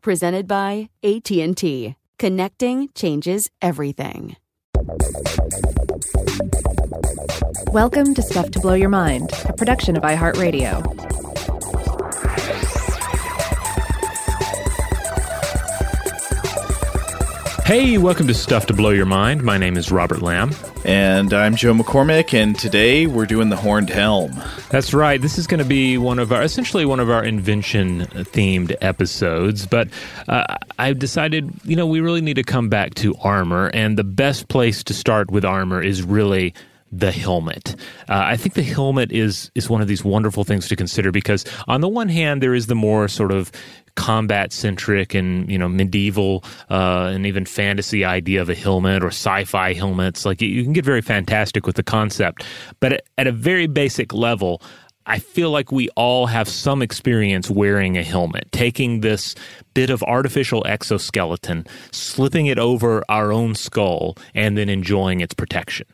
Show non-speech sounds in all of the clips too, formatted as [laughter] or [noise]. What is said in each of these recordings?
presented by AT&T. Connecting changes everything. Welcome to Stuff to Blow Your Mind, a production of iHeartRadio. Hey, welcome to Stuff to Blow Your Mind. My name is Robert Lamb. And I'm Joe McCormick, and today we're doing the Horned Helm. That's right. This is going to be one of our, essentially one of our invention themed episodes. But uh, I've decided, you know, we really need to come back to armor, and the best place to start with armor is really the helmet. Uh, I think the helmet is is one of these wonderful things to consider because on the one hand there is the more sort of combat centric and you know medieval uh, and even fantasy idea of a helmet or sci-fi helmets. Like you can get very fantastic with the concept, but at a very basic level. I feel like we all have some experience wearing a helmet, taking this bit of artificial exoskeleton, slipping it over our own skull, and then enjoying its protection.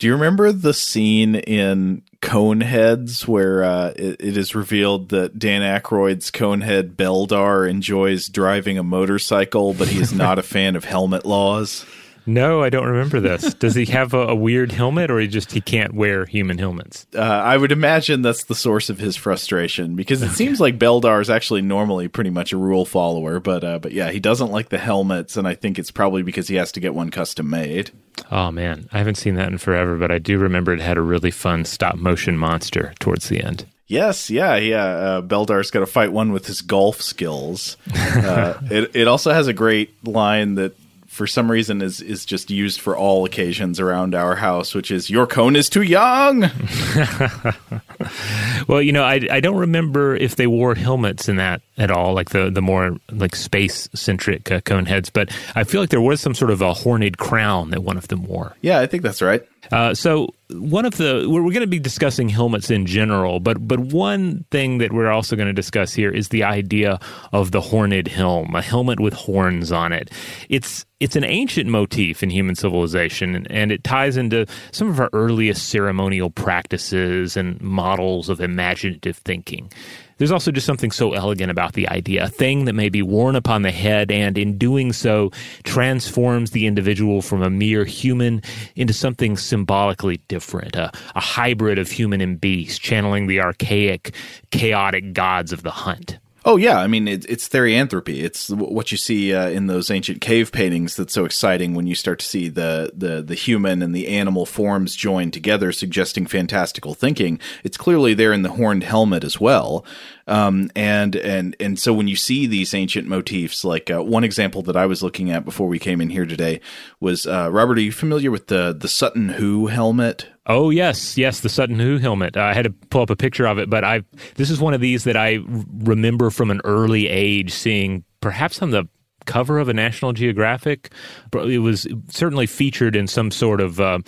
Do you remember the scene in Coneheads where uh, it, it is revealed that Dan Aykroyd's Conehead Beldar enjoys driving a motorcycle, but he is not a fan of helmet laws? No, I don't remember this. [laughs] Does he have a, a, weird helmet, or he just he can't wear human helmets? Uh, I would imagine that's the source of his frustration because it seems like Beldar is actually normally pretty much a rule follower, but uh, but yeah, he doesn't like the helmets, and I think it's probably because he has to get one custom made. Oh man, I haven't seen that in forever, but I do remember it had a really fun stop motion monster towards the end. Yes, yeah, yeah. Uh, Beldar's got to fight one with his golf skills. [laughs] Uh, it it also has a great line that for some reason is is just used for all occasions around our house, which is your cone is too young. [laughs] [laughs] well, you know, I, I don't remember if they wore helmets in that at all, like the the more like space centric uh, cone heads, but I feel like there was some sort of a horned crown that one of them wore. Yeah, I think that's right. Uh, so one of the we're, we're going to be discussing helmets in general, but but one thing that we're also going to discuss here is the idea of the horned helm, a helmet with horns on it. It's it's an ancient motif in human civilization, and it ties into some of our earliest ceremonial practices and models of imaginative thinking. There's also just something so elegant about the idea, a thing that may be worn upon the head and in doing so transforms the individual from a mere human into something symbolically different, a, a hybrid of human and beast, channeling the archaic, chaotic gods of the hunt. Oh yeah, I mean it, it's therianthropy. It's what you see uh, in those ancient cave paintings that's so exciting when you start to see the the the human and the animal forms joined together, suggesting fantastical thinking. It's clearly there in the horned helmet as well. Um, and and and so when you see these ancient motifs, like uh, one example that I was looking at before we came in here today was uh, Robert. Are you familiar with the the Sutton Hoo helmet? Oh yes, yes, the Sutton Hoo helmet. I had to pull up a picture of it, but I this is one of these that I remember from an early age seeing, perhaps on the cover of a National Geographic. But It was certainly featured in some sort of uh,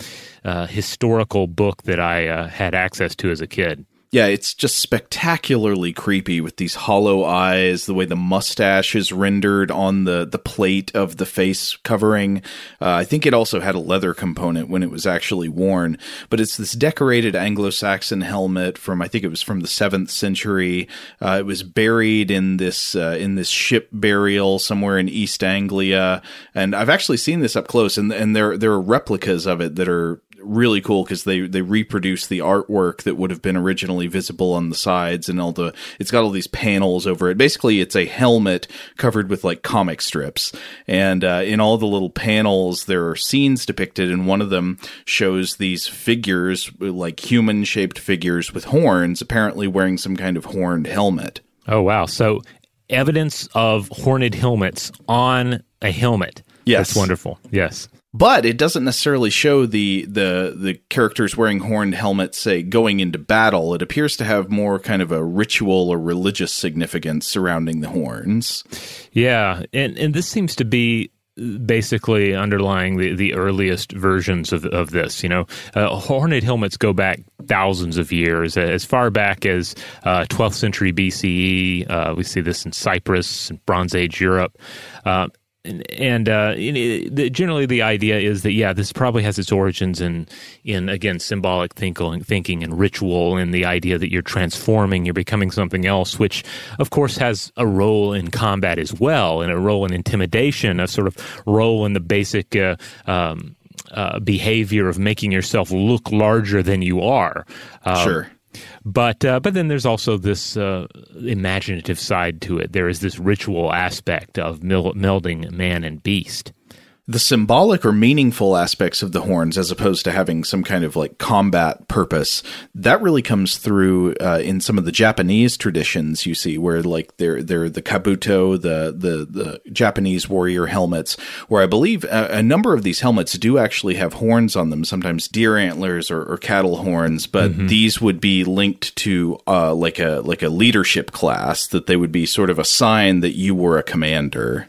uh, historical book that I uh, had access to as a kid yeah, it's just spectacularly creepy with these hollow eyes, the way the mustache is rendered on the, the plate of the face covering. Uh, I think it also had a leather component when it was actually worn, but it's this decorated Anglo Saxon helmet from, I think it was from the seventh century. Uh, it was buried in this, uh, in this ship burial somewhere in East Anglia. And I've actually seen this up close and, and there, there are replicas of it that are really cool because they they reproduce the artwork that would have been originally visible on the sides and all the it's got all these panels over it. Basically it's a helmet covered with like comic strips. And uh, in all the little panels there are scenes depicted and one of them shows these figures like human shaped figures with horns apparently wearing some kind of horned helmet. Oh wow. So evidence of horned helmets on a helmet. Yes. that's wonderful. Yes but it doesn't necessarily show the the the characters wearing horned helmets say going into battle it appears to have more kind of a ritual or religious significance surrounding the horns yeah and and this seems to be basically underlying the, the earliest versions of, of this. You know, uh, horned helmets go back thousands of years, as far back as uh, 12th century BCE. Uh, we see this in Cyprus and Bronze Age Europe. Uh, and, and uh, the, generally the idea is that yeah, this probably has its origins in in again symbolic thinking, thinking and ritual, and the idea that you're transforming, you're becoming something else, which of course has a role in combat as well, and a role in intimidation, a sort of role in the basic. Uh, um, uh, behavior of making yourself look larger than you are. Um, sure. But uh, but then there's also this uh, imaginative side to it. There is this ritual aspect of melding man and beast the symbolic or meaningful aspects of the horns as opposed to having some kind of like combat purpose that really comes through uh, in some of the japanese traditions you see where like they're they're the kabuto the the the japanese warrior helmets where i believe a, a number of these helmets do actually have horns on them sometimes deer antlers or, or cattle horns but mm-hmm. these would be linked to uh, like a like a leadership class that they would be sort of a sign that you were a commander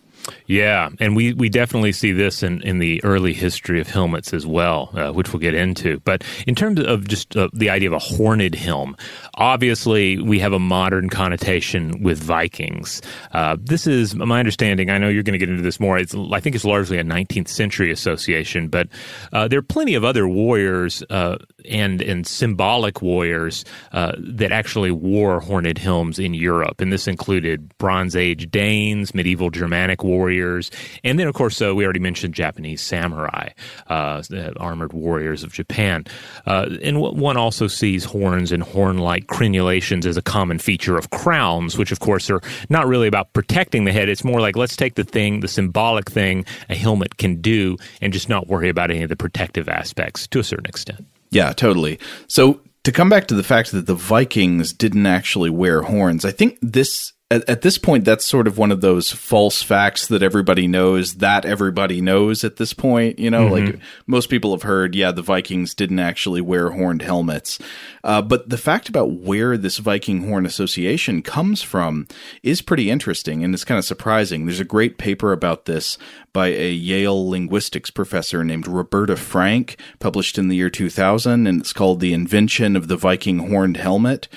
yeah, and we, we definitely see this in, in the early history of helmets as well, uh, which we'll get into. But in terms of just uh, the idea of a horned helm, obviously we have a modern connotation with Vikings. Uh, this is my understanding. I know you're going to get into this more. It's, I think it's largely a 19th century association, but uh, there are plenty of other warriors uh, and and symbolic warriors uh, that actually wore horned helms in Europe, and this included Bronze Age Danes, medieval Germanic warriors, and then of course uh, we already mentioned Japanese samurai, uh, armored warriors of Japan. Uh, and one also sees horns and horn-like crenulations as a common feature of crowns, which of course are not really about protecting the head. It's more like let's take the thing, the symbolic thing a helmet can do, and just not worry about any of the protective aspects to a certain extent. Yeah, totally. So to come back to the fact that the Vikings didn't actually wear horns, I think this at, at, this point, that's sort of one of those false facts that everybody knows that everybody knows at this point. You know, mm-hmm. like most people have heard, yeah, the Vikings didn't actually wear horned helmets. Uh, but the fact about where this Viking horn association comes from is pretty interesting and it's kind of surprising. There's a great paper about this by a Yale linguistics professor named Roberta Frank, published in the year 2000, and it's called The Invention of the Viking Horned Helmet.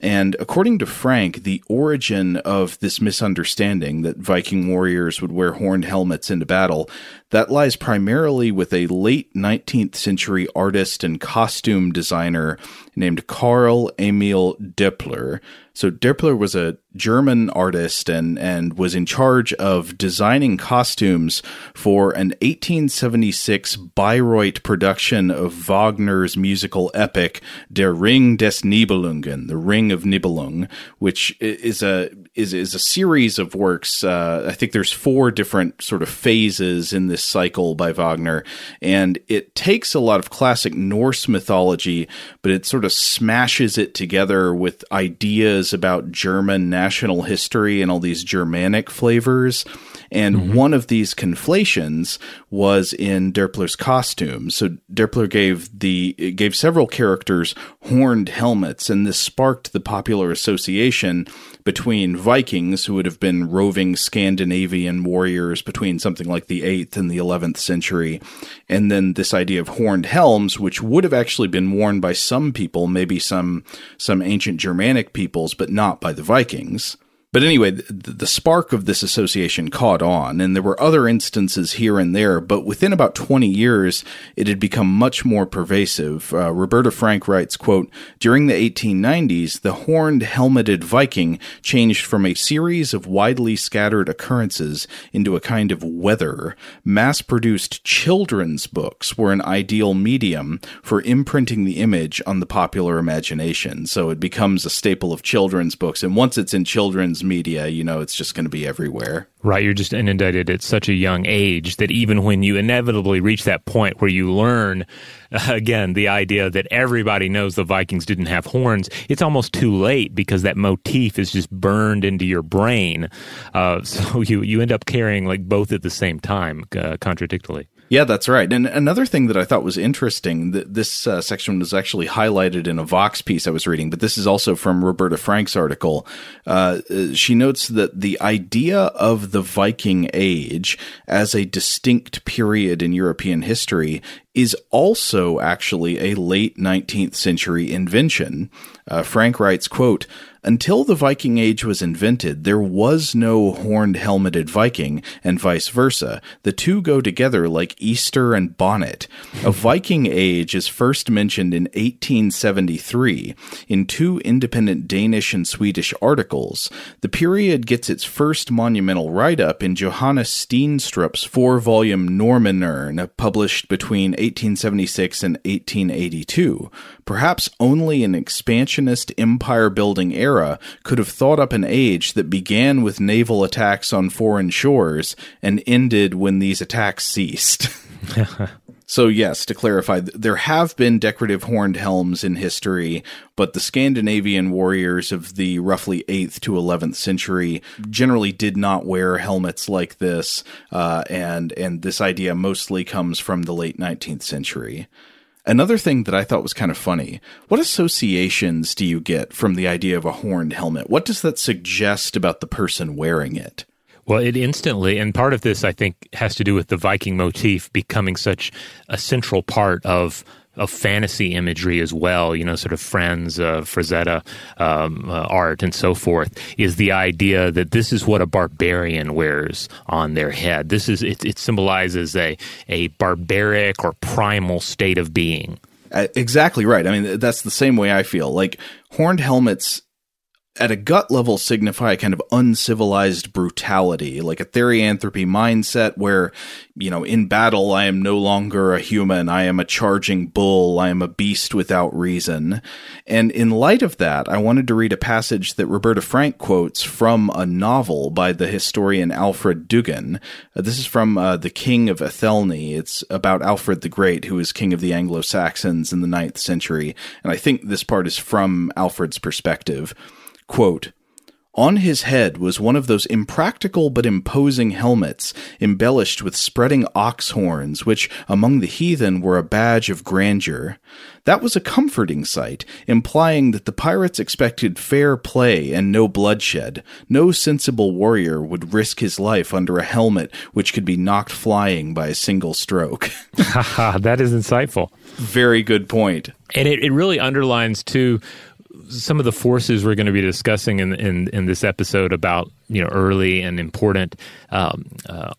And according to Frank, the origin of this misunderstanding that Viking warriors would wear horned helmets into battle, that lies primarily with a late 19th century artist and costume designer named Karl Emil Doepler. So Doepler was a German artist and, and was in charge of designing costumes for an 1876 Bayreuth production of Wagner's musical epic Der Ring des Nibelungen, The Ring of Nibelung, which is a is is a series of works. Uh, I think there's four different sort of phases in this cycle by Wagner, and it takes a lot of classic Norse mythology, but it sort of smashes it together with ideas about German national history and all these Germanic flavors. And mm-hmm. one of these conflations was in Doepler's costume. So Derpler gave the gave several characters horned helmets, and this sparked the popular association between Vikings, who would have been roving Scandinavian warriors between something like the 8th and the 11th century, and then this idea of horned helms, which would have actually been worn by some people, maybe some some ancient Germanic peoples, but not by the Vikings. But anyway, the, the, spark of this association caught on, and there were other instances here and there, but within about 20 years, it had become much more pervasive. Uh, Roberta Frank writes, quote, During the 1890s, the horned helmeted Viking changed from a series of widely scattered occurrences into a kind of weather. Mass-produced children's books were an ideal medium for imprinting the image on the popular imagination. So it becomes a staple of children's books, and once it's in children's media, you know, it's just going to be everywhere. Right. You're just inundated at such a young age that even when you inevitably reach that point where you learn, [laughs] again, the idea that everybody knows the Vikings didn't have horns, it's almost too late because that motif is just burned into your brain. Uh, [laughs] so you, you end up carrying like both at the same time, uh, contradictorily. Yeah, that's right. And another thing that I thought was interesting that this uh, section was actually highlighted in a Vox piece I was reading, but this is also from Roberta Frank's article. Uh, she notes that the idea of the Viking Age as a distinct period in European history is also actually a late 19th century invention. Uh, Frank writes, quote, until the Viking Age was invented, there was no horned helmeted Viking, and vice versa. The two go together like Easter and bonnet. A Viking Age is first mentioned in 1873 in two independent Danish and Swedish articles. The period gets its first monumental write up in Johannes Steenstrup's four volume Normannerne, published between 1876 and 1882. Perhaps only an expansionist empire building era could have thought up an age that began with naval attacks on foreign shores and ended when these attacks ceased. [laughs] So, yes, to clarify, there have been decorative horned helms in history, but the Scandinavian warriors of the roughly 8th to 11th century generally did not wear helmets like this, uh, and, and this idea mostly comes from the late 19th century. Another thing that I thought was kind of funny what associations do you get from the idea of a horned helmet? What does that suggest about the person wearing it? Well, it instantly, and part of this, I think, has to do with the Viking motif becoming such a central part of of fantasy imagery as well, you know, sort of Frank uh, Frazetta um, uh, art and so forth, is the idea that this is what a barbarian wears on their head. This is it, it symbolizes a a barbaric or primal state of being. Uh, exactly right. I mean, that's the same way I feel. Like horned helmets at a gut level signify a kind of uncivilized brutality, like a therianthropy mindset where, you know, in battle, I am no longer a human. I am a charging bull. I am a beast without reason. And in light of that, I wanted to read a passage that Roberta Frank quotes from a novel by the historian Alfred Duggan. Uh, this is from uh, The King of Athelney. It's about Alfred the Great, who was king of the Anglo Saxons in the ninth century. And I think this part is from Alfred's perspective. Quote, on his head was one of those impractical but imposing helmets, embellished with spreading ox horns, which among the heathen were a badge of grandeur. That was a comforting sight, implying that the pirates expected fair play and no bloodshed. No sensible warrior would risk his life under a helmet which could be knocked flying by a single stroke. [laughs] [laughs] that is insightful. Very good point. And it, it really underlines, too, some of the forces we're going to be discussing in, in, in this episode about you know early and important um, uh,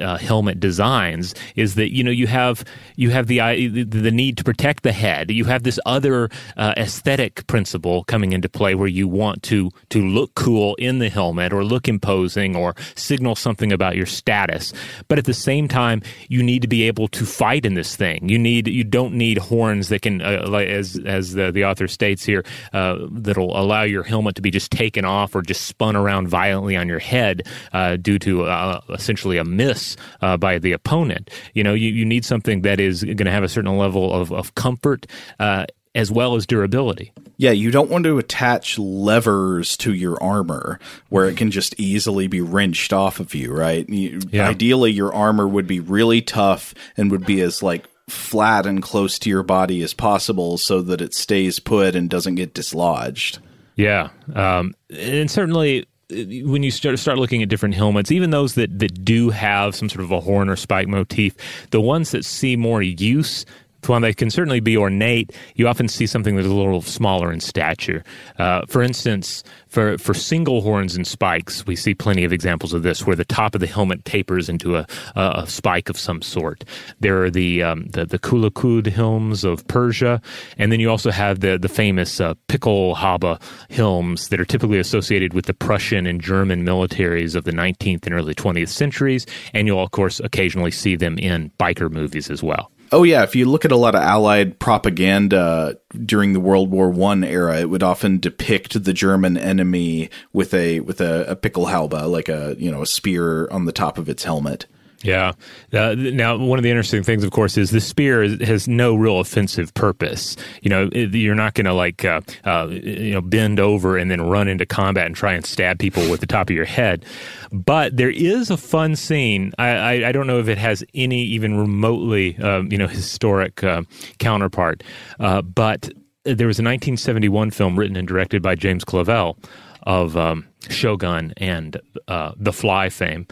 uh, helmet designs is that you know you have you have the the need to protect the head. You have this other uh, aesthetic principle coming into play where you want to to look cool in the helmet or look imposing or signal something about your status. But at the same time, you need to be able to fight in this thing. You need you don't need horns that can, uh, as as the, the author states here, uh, that'll allow your helmet to be just taken off or just spun around violently on your head uh, due to uh, essentially a miss uh, by the opponent. You know, you, you need something that is going to have a certain level of, of comfort uh, as well as durability. Yeah, you don't want to attach levers to your armor where it can just easily be wrenched off of you, right? You, yeah. Ideally, your armor would be really tough and would be as like flat and close to your body as possible so that it stays put and doesn't get dislodged. Yeah, um, and certainly when you start start looking at different helmets, even those that that do have some sort of a horn or spike motif, the ones that see more use while they can certainly be ornate, you often see something that's a little smaller in stature. Uh, for instance, for, for single horns and spikes, we see plenty of examples of this, where the top of the helmet tapers into a, a, a spike of some sort. There are the um, the, the Kulah Khud helms of Persia, and then you also have the the famous uh, Pickelhaube helms that are typically associated with the Prussian and German militaries of the 19th and early 20th centuries, and you'll of course occasionally see them in biker movies as well. Oh yeah, if you look at a lot of Allied propaganda during the World War One era, it would often depict the German enemy with a with a, a Pickelhaube, like a you know a spear on the top of its helmet. Yeah. Uh, now, one of the interesting things, of course, is the spear is, has no real offensive purpose. You know, you're not going to like uh, uh, you know bend over and then run into combat and try and stab people with the top of your head. But there is a fun scene. I, I, I don't know if it has any even remotely um, you know historic uh, counterpart, uh, but there was a 1971 film written and directed by James Clavell of um, Shogun and uh, The Fly fame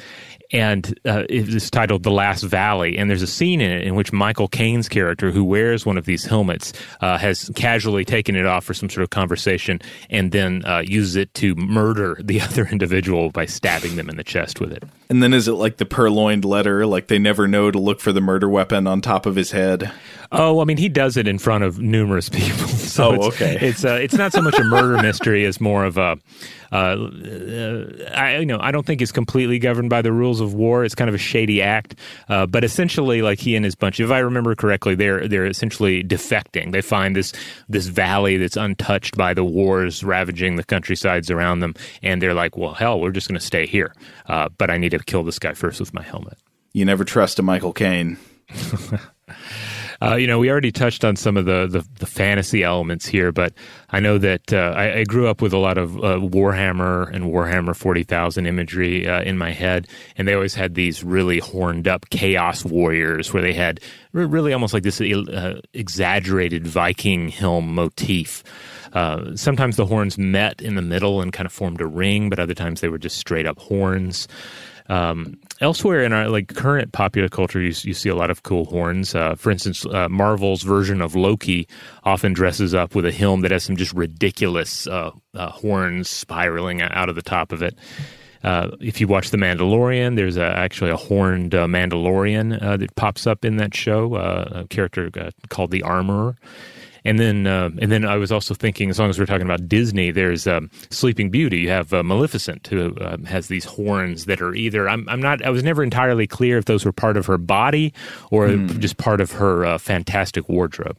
and uh, it's titled "The Last Valley." And there's a scene in it in which Michael Caine's character, who wears one of these helmets, uh, has casually taken it off for some sort of conversation, and then uh, uses it to murder the [laughs] other individual by stabbing them in the chest with it. And then is it like the purloined letter? Like they never know to look for the murder weapon on top of his head? Oh, I mean, he does it in front of numerous [laughs] people. [laughs] So oh, it's, okay. It's uh, it's not so much a murder mystery as more of a. Uh, uh, I you know I don't think it's completely governed by the rules of war. It's kind of a shady act, uh, but essentially, like he and his bunch, if I remember correctly, they're they're essentially defecting. They find this this valley that's untouched by the wars ravaging the countrysides around them, and they're like, well, hell, we're just going to stay here. Uh, but I need to kill this guy first with my helmet. You never trust a Michael Caine. [laughs] Uh, you know, we already touched on some of the, the, the fantasy elements here, but I know that uh, I, I, grew up with a lot of uh, Warhammer and Warhammer 40,000 imagery uh, in my head, and they always had these really horned up chaos warriors where they had really almost like this uh, exaggerated Viking helm motif. Uh, sometimes the horns met in the middle and kind of formed a ring, but other times they were just straight up horns. Um, elsewhere in our like current popular culture, you, you see a lot of cool horns. Uh, for instance, uh, Marvel's version of Loki often dresses up with a helm that has some just ridiculous uh, uh horns spiraling out of the top of it. Uh, if you watch The Mandalorian, there's a, actually a horned uh, Mandalorian that pops up in that show, a character called the Armorer. And then, uh, and then I was also thinking, as long as we're talking about Disney, there's um, Sleeping Beauty. You have uh, Maleficent, who uh, has these horns that are either I'm, I'm not I was never entirely clear if those were part of her body or mm. just part of her uh, fantastic wardrobe.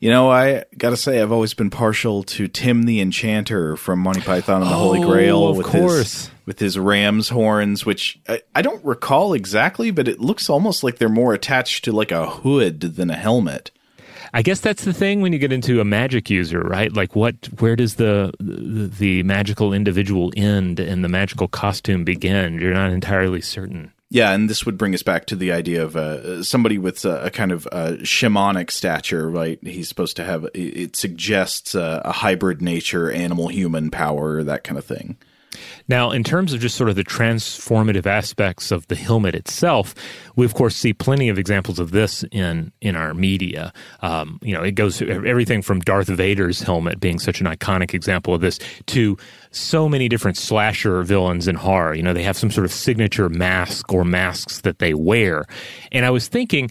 You know, I gotta say, I've always been partial to Tim the Enchanter from Monty Python and the oh, Holy Grail. Of with course. His, with his ram's horns, which I, I, don't recall exactly, but it looks almost like they're more attached to like a hood than a helmet. I guess that's the thing when you get into a magic user, right? Like, what, where does the, the, the magical individual end and the magical costume begin? You're not entirely certain. Yeah, and this would bring us back to the idea of uh, somebody with a, a kind of uh, shamanic stature, right? He's supposed to have it suggests uh, a hybrid nature, animal human power, that kind of thing. Now, in terms of just sort of the transformative aspects of the helmet itself, we of course see plenty of examples of this in in our media. Um, you know, it goes everything from Darth Vader's helmet being such an iconic example of this to so many different slasher villains in horror. You know, they have some sort of signature mask or masks that they wear, and I was thinking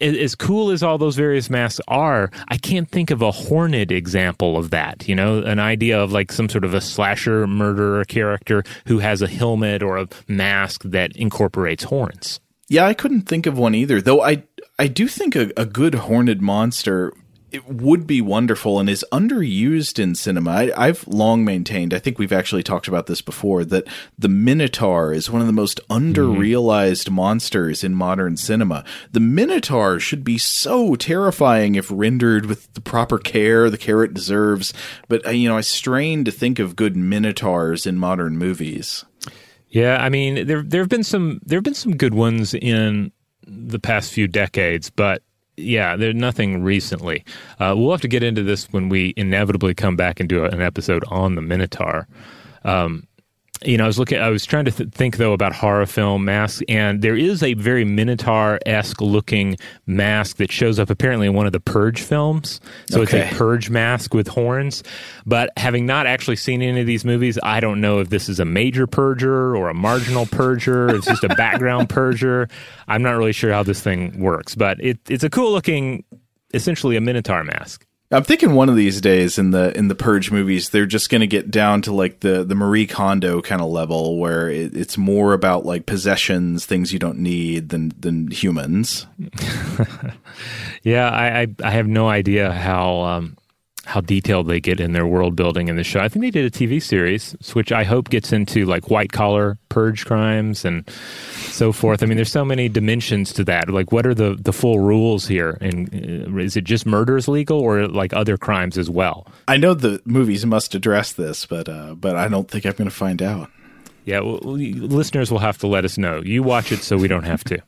as cool as all those various masks are, I can't think of a Horned example of that. You know, an idea of like some sort of a slasher murderer character who has a helmet or a mask that incorporates horns. Yeah, I couldn't think of one either. Though I I do think a, a good horned monster it would be wonderful and is underused in cinema. I, have long maintained, I think we've actually talked about this before, that the Minotaur is one of the most underrealized mm-hmm. monsters in modern cinema. The Minotaur should be so terrifying if rendered with the proper care, the care it deserves. But, uh, you know, I strain to think of good Minotaurs in modern movies. Yeah, I mean, there there have been some there have been some good ones in the past few decades, but yeah, there's nothing recently. Uh, we'll have to get into this when we inevitably come back and do an episode on the Minotaur. Um, you know, I was looking, I was trying to th- think though about horror film masks, and there is a very Minotaur esque looking mask that shows up apparently in one of the Purge films. So okay. it's a Purge mask with horns. But having not actually seen any of these movies, I don't know if this is a major purger or a marginal purger. it's just a [laughs] background purger. I'm not really sure how this thing works, but it, it's a cool looking, essentially a Minotaur mask. I'm thinking one of these days in the in the Purge movies, they're just going to get down to like the the Marie Kondo kind of level, where it, it's more about like possessions, things you don't need, than than humans. [laughs] yeah, I, I, I have no idea how um, how detailed they get in their world building in the show. I think they did a TV series, which I hope gets into like white collar purge crimes and so forth. I mean, there's so many dimensions to that. Like, what are the the full rules here? And uh, is it just murders legal, or like other crimes as well? I know the movies must address this, but uh, but I don't think I'm going to find out. Yeah, well, listeners will have to let us know. You watch it so we don't have to.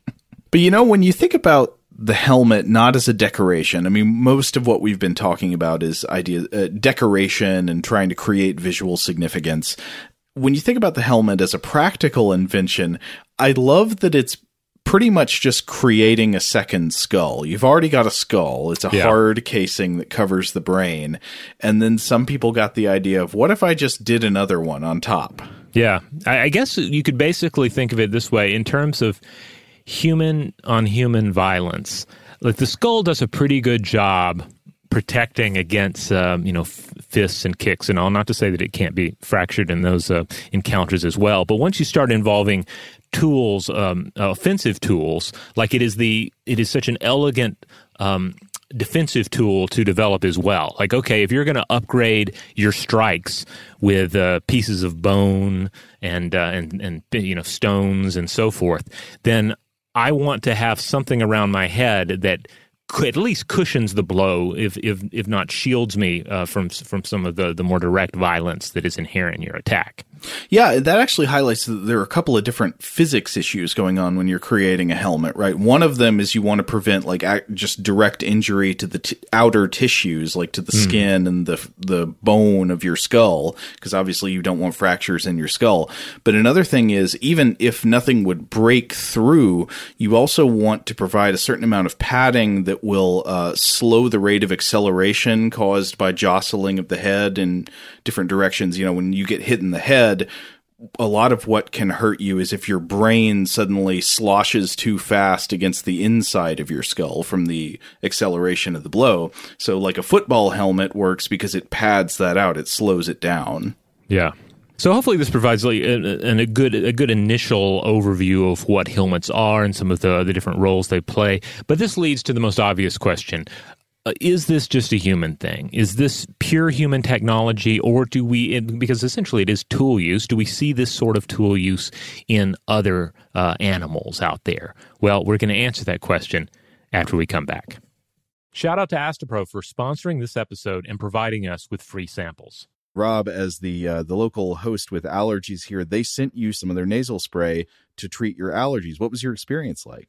[laughs] but you know, when you think about the helmet not as a decoration. I mean, most of what we've been talking about is idea uh, decoration and trying to create visual significance. When you think about the helmet as a practical invention, I love that it's pretty much just creating a second skull. You've already got a skull. It's a yeah. hard casing that covers the brain. And then some people got the idea of what if I just did another one on top? Yeah. I, I guess you could basically think of it this way in terms of human on human violence. Like the skull does a pretty good job protecting against um, you know f- fists and kicks and all. Not to say that it can't be fractured in those uh, encounters as well, but once you start involving tools, um, offensive tools, like it is the it is such an elegant. Um, defensive tool to develop as well. Like, okay, if you're going to upgrade your strikes with uh, pieces of bone and uh, and and you know stones and so forth, then I want to have something around my head that at least cushions the blow, if if if not shields me uh, from from some of the the more direct violence that is inherent in your attack. Yeah, that actually highlights that there are a couple of different physics issues going on when you're creating a helmet, right? One of them is you want to prevent like just direct injury to the t- outer tissues, like to the mm. skin and the the bone of your skull, because obviously you don't want fractures in your skull. But another thing is even if nothing would break through, you also want to provide a certain amount of padding that will uh, slow the rate of acceleration caused by jostling of the head in different directions. You know, when you get hit in the head said, a lot of what can hurt you is if your brain suddenly sloshes too fast against the inside of your skull from the acceleration of the blow. So, like a football helmet works because it pads that out, it slows it down. Yeah. So hopefully this provides like a, a, good a good initial overview of what helmets are and some of the the different roles they play. But this leads to the most obvious question: is this just a human thing? Is this pure human technology, or do we, because essentially it is tool use, do we see this sort of tool use in other uh, animals out there? Well, we're going to answer that question after we come back. Shout out to Astepro for sponsoring this episode and providing us with free samples. Rob, as the uh, the local host with allergies here, they sent you some of their nasal spray to treat your allergies. What was your experience like?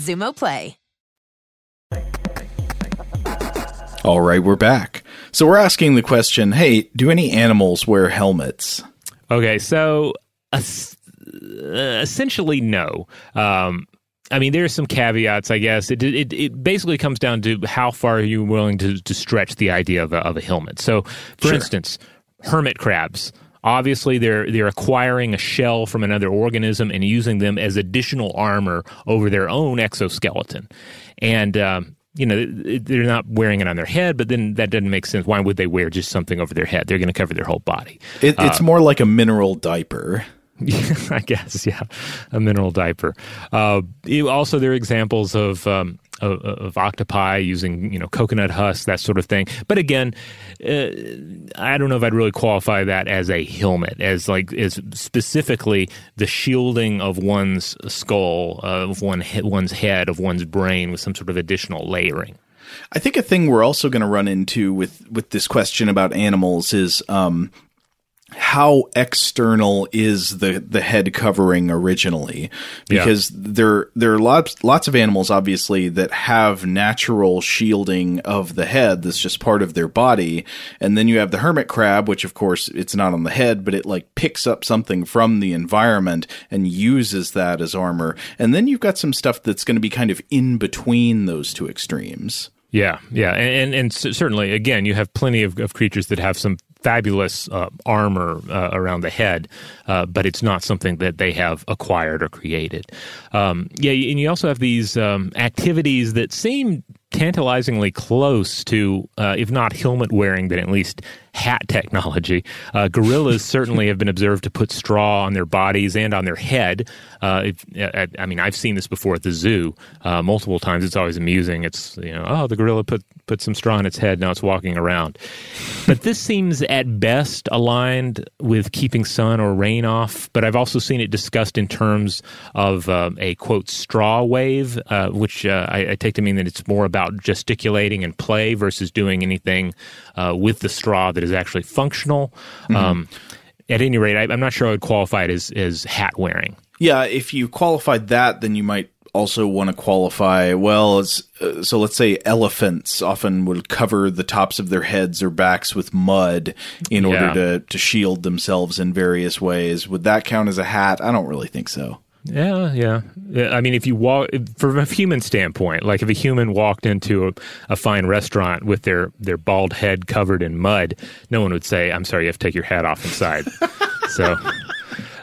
Xumo Play. All right, we're back. So we're asking the question hey, do any animals wear helmets? Okay, so uh, essentially, no. Um, I mean, there's some caveats, I guess. It, it, it basically comes down to how far are you willing to, to stretch the idea of a, of a helmet. So, for Sure. instance, hermit crabs. Obviously, they're they're acquiring a shell from another organism and using them as additional armor over their own exoskeleton, and um, you know they're not wearing it on their head. But then that doesn't make sense. Why would they wear just something over their head? They're going to cover their whole body. It, it's Uh, more like a mineral diaper. [laughs] I guess, yeah, a mineral diaper. Uh, also, there are examples of, um, of of octopi using you know coconut husk, that sort of thing. But again, uh, I don't know if I'd really qualify that as a helmet, as like as specifically the shielding of one's skull, of one one's head, of one's brain with some sort of additional layering. I think a thing we're also going to run into with with this question about animals is um, how external is the the head covering originally? Because yeah. there there are lots lots of animals obviously that have natural shielding of the head that's just part of their body. And then you have the hermit crab which of course it's not on the head but it like picks up something from the environment and uses that as armor. And then you've got some stuff that's going to be kind of in between those two extremes. Yeah, yeah, and, and, and certainly, again, you have plenty of, of creatures that have some fabulous uh, armor uh, around the head, uh, but it's not something that they have acquired or created. Um, yeah, and you also have these um, activities that seem tantalizingly close to, uh, if not helmet wearing, then at least hat technology. Uh, gorillas [laughs] certainly have been observed to put straw on their bodies and on their head. Uh, if, I, I, mean, I've seen this before at the zoo uh, multiple times. It's always amusing. It's you know, oh, the gorilla put put some straw on its head. Now it's walking around. But this seems at best aligned with keeping sun or rain off. But I've also seen it discussed in terms of uh, a quote straw wave, uh, which uh, I, I, take to mean that it's more about gesticulating and play versus doing anything with the straw that is actually functional. Mm-hmm. Um, at any rate, I, am not sure I would qualify it as, as hat wearing. Yeah, if you qualified that, then you might also want to qualify well as uh, so let's say elephants often will cover the tops of their heads or backs with mud in yeah. order to to shield themselves in various ways would that count as a hat i don't really think so yeah, yeah. I mean, if you walk from a human standpoint, like if a human walked into a, a, fine restaurant with their their bald head covered in mud, no one would say, "I'm sorry, you have to take your hat off inside." [laughs] so.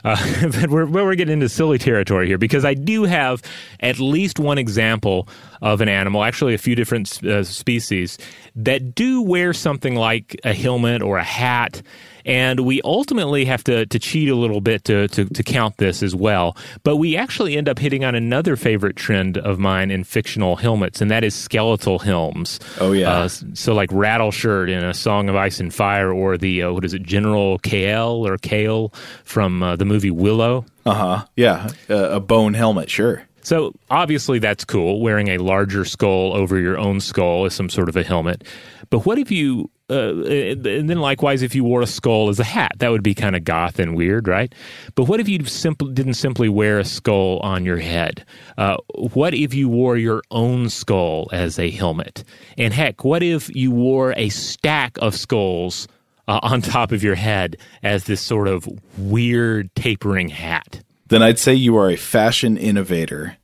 Uh, [laughs] but we're, we're getting into silly territory here because I do have at least one example of an animal, actually a few different uh, species, that do wear something like a helmet or a hat and we ultimately have to, to cheat a little bit to, to, to count this as well. But we actually end up hitting on another favorite trend of mine in fictional helmets, and that is skeletal helms. Oh, yeah. Uh, so, like Rattleshirt in A Song of Ice and Fire, or the, uh, what is it, General Kael or Kale from uh, the movie Willow. Uh huh. Yeah. a bone helmet, sure. So obviously that's cool. Wearing a larger skull over your own skull is some sort of a helmet. But what if you uh, and then likewise, if you wore a skull as a hat, that would be kind of goth and weird, right? But what if you simply didn't simply wear a skull on your head? Uh, what if you wore your own skull as a helmet? And heck, what if you wore a stack of skulls uh, on top of your head as this sort of weird tapering hat? Then I'd say you are a fashion innovator.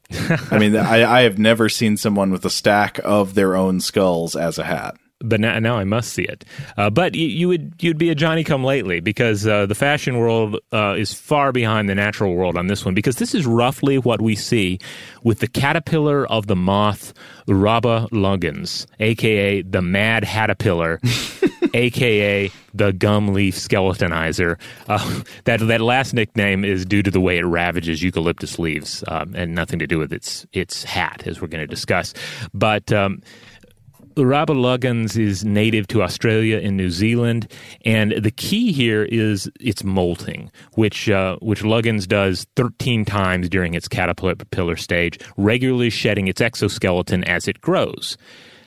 I mean, I, I have never seen someone with a stack of their own skulls as a hat but now, now, I must see it. Uh, but you, you, would you'd be a Johnny Come Lately because uh, the fashion world uh, is far behind the natural world on this one because this is roughly what we see with the caterpillar of the moth Uraba lugens, aka the Mad Caterpillar. aka [laughs] the gum leaf skeletonizer. Uh, that that last nickname is due to the way it ravages eucalyptus leaves, um, and nothing to do with its its hat, as we're going to discuss. But um, Uraba lugens is native to Australia and New Zealand, and the key here is its molting, which uh, which lugens does 13 times during its caterpillar stage, regularly shedding its exoskeleton as it grows.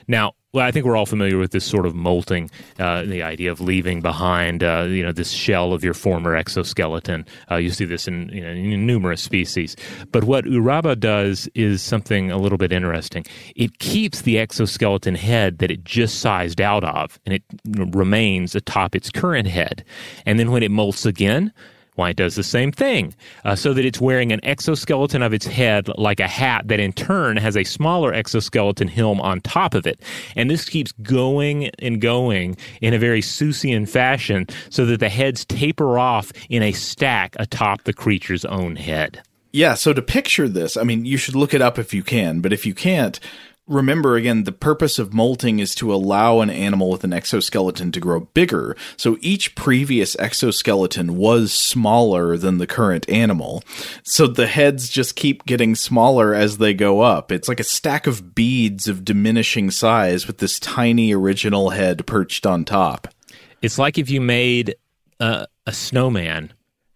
Now, well, I think we're all familiar with this sort of molting, uh, the idea of leaving behind, uh, you know, this shell of your former exoskeleton. Uh, you see this in, you know, in, numerous species. But what Uraba does is something a little bit interesting. It keeps the exoskeleton head that it just sized out of, and it remains atop its current head. And then when it molts again, why it does the same thing, uh, so that it's wearing an exoskeleton of its head like a hat that in turn has a smaller exoskeleton helm on top of it. And this keeps going and going in a very Seussian fashion so that the heads taper off in a stack atop the creature's own head. Yeah, so to picture this, I mean, you should look it up if you can, but if you can't, remember again, the purpose of molting is to allow an animal with an exoskeleton to grow bigger. So each previous exoskeleton was smaller than the current animal. So the heads just keep getting smaller as they go up. It's like a stack of beads of diminishing size with this tiny original head perched on top. It's like if you made uh, a snowman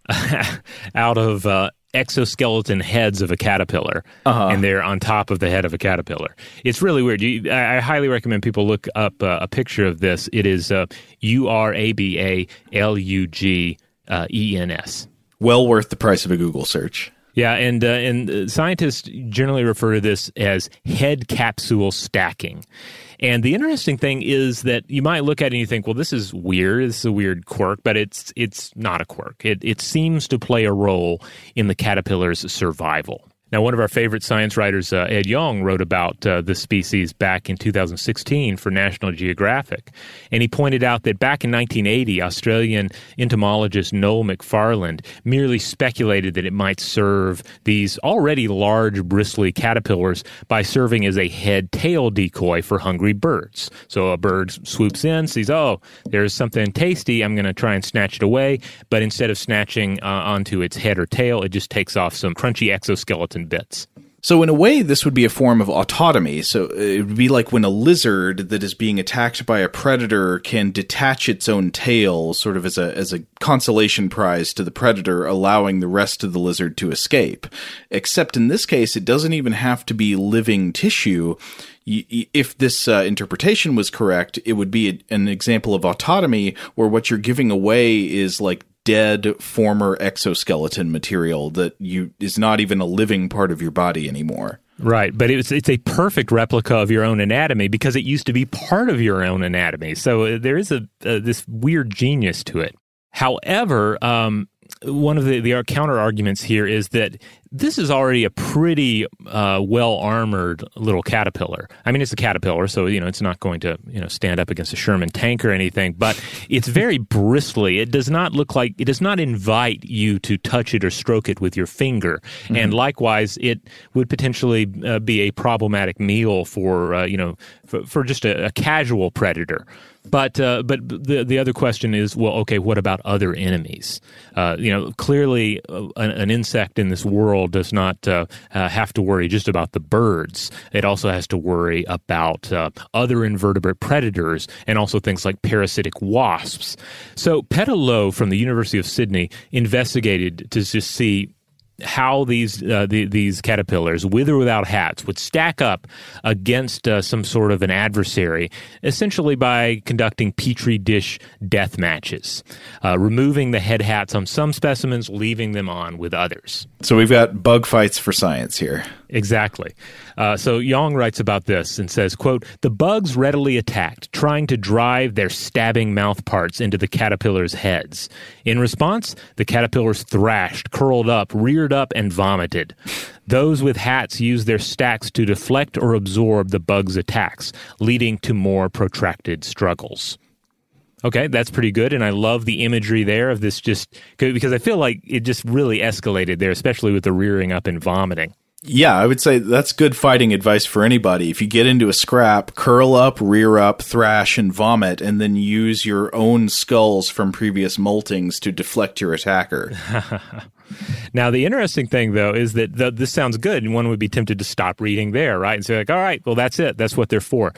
[laughs] out of uh, exoskeleton heads of a caterpillar, Uh-huh. and they're on top of the head of a caterpillar. It's really weird. You, I, I highly recommend people look up uh, a picture of this. It is uh, U R A B A L U G uh, E N S. Well worth the price of a Google search. Yeah, and uh, and uh, scientists generally refer to this as head capsule stacking. And the interesting thing is that you might look at it and you think, well, this is weird. This is a weird quirk, but it's it's not a quirk. It it seems to play a role in the caterpillar's survival. Now, one of our favorite science writers, uh, Ed Yong, wrote about uh, this species back in 2016 for National Geographic. And he pointed out that back in 1980, Australian entomologist Noel McFarland merely speculated that it might serve these already large, bristly caterpillars by serving as a head tail decoy for hungry birds. So a bird swoops in, sees, oh, there's something tasty, I'm going to try and snatch it away. But instead of snatching uh, onto its head or tail, it just takes off some crunchy exoskeleton bits. So, in a way, this would be a form of autotomy. So, it would be like when a lizard that is being attacked by a predator can detach its own tail, sort of as a as a consolation prize to the predator, allowing the rest of the lizard to escape. Except in this case, it doesn't even have to be living tissue. If this uh, interpretation was correct, it would be a- an example of autotomy where what you're giving away is like dead former exoskeleton material that you is not even a living part of your body anymore. Right, but it's it's a perfect replica of your own anatomy because it used to be part of your own anatomy. So uh, there is a uh, this weird genius to it. However, um, one of the, the counter arguments here is that this is already a pretty uh, well armored little caterpillar. I mean, it's a caterpillar, so you know it's not going to you know stand up against a Sherman tank or anything. But it's very bristly. It does not look like it does not invite you to touch it or stroke it with your finger. And likewise, it would potentially uh, be a problematic meal for uh, you know for, for just a, a casual predator. But uh, but the the other question is, well, okay, what about other enemies? Uh, you know, clearly, uh, an, an insect in this world does not uh, uh, have to worry just about the birds. It also has to worry about other invertebrate predators and also things like parasitic wasps. So, petaloe from the University of Sydney investigated to just see how these uh, the, these caterpillars, with or without hats, would stack up against uh, some sort of an adversary, essentially by conducting petri dish death matches, uh, removing the head hats on some specimens, leaving them on with others. So we've got bug fights for science here. Exactly. Uh, so Yong writes about this and says, quote, the bugs readily attacked, trying to drive their stabbing mouth parts into the caterpillars' heads. In response, the caterpillars thrashed, curled up, reared up, and vomited. Those with hats use their stacks to deflect or absorb the bugs' attacks, leading to more protracted struggles. Okay, that's pretty good, and I love the imagery there of this. Just because I feel like it just really escalated there, especially with the rearing up and vomiting. Yeah, I would say that's good fighting advice for anybody. If you get into a scrap, curl up, rear up, thrash, and vomit, and then use your own skulls from previous moltings to deflect your attacker. [laughs] Now, the interesting thing, though, is that the, this sounds good, and one would be tempted to stop reading there, right? And say, like, all right, well, that's it. That's what they're for.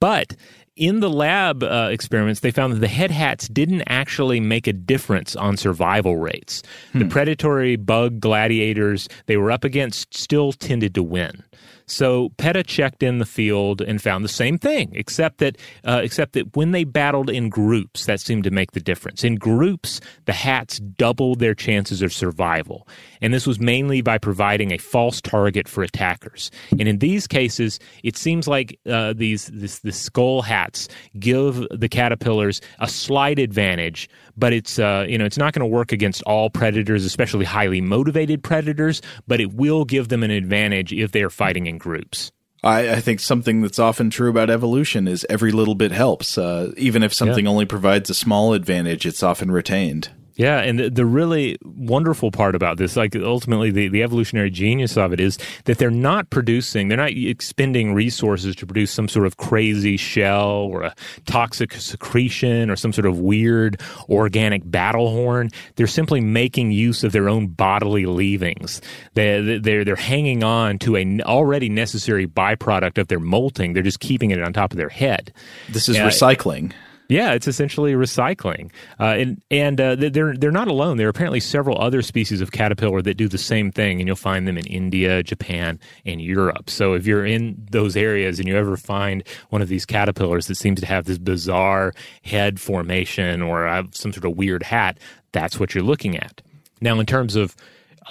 But in the lab uh, experiments, they found that the head hats didn't actually make a difference on survival rates. The predatory bug gladiators they were up against still tended to win. So PETA checked in the field and found the same thing, except that uh, except that when they battled in groups, that seemed to make the difference. In groups, the hats doubled their chances of survival, and this was mainly by providing a false target for attackers. And in these cases, it seems like uh, these this, the skull hats give the caterpillars a slight advantage, but it's uh, you know it's not going to work against all predators, especially highly motivated predators. But it will give them an advantage if they are fighting in groups. I, I think something that's often true about evolution is every little bit helps. Uh, even if something only provides a small advantage, it's often retained. Yeah, and the, the really wonderful part about this, like ultimately the, the evolutionary genius of it is that they're not producing, they're not expending resources to produce some sort of crazy shell or a toxic secretion or some sort of weird organic battle horn. They're simply making use of their own bodily leavings. They, they're, they're hanging on to an already necessary byproduct of their molting. They're just keeping it on top of their head. This is Yeah. recycling. Yeah, it's essentially recycling, uh, and and uh, they're they're not alone. There are apparently several other species of caterpillar that do the same thing, and you'll find them in India, Japan, and Europe. So if you're in those areas and you ever find one of these caterpillars that seems to have this bizarre head formation or have some sort of weird hat, that's what you're looking at. Now, in terms of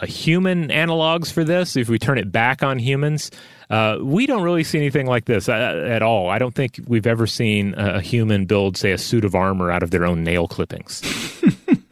uh, human analogs for this, if we turn it back on humans, uh, we don't really see anything like this uh, at all. I don't think we've ever seen a human build, say, a suit of armor out of their own nail clippings.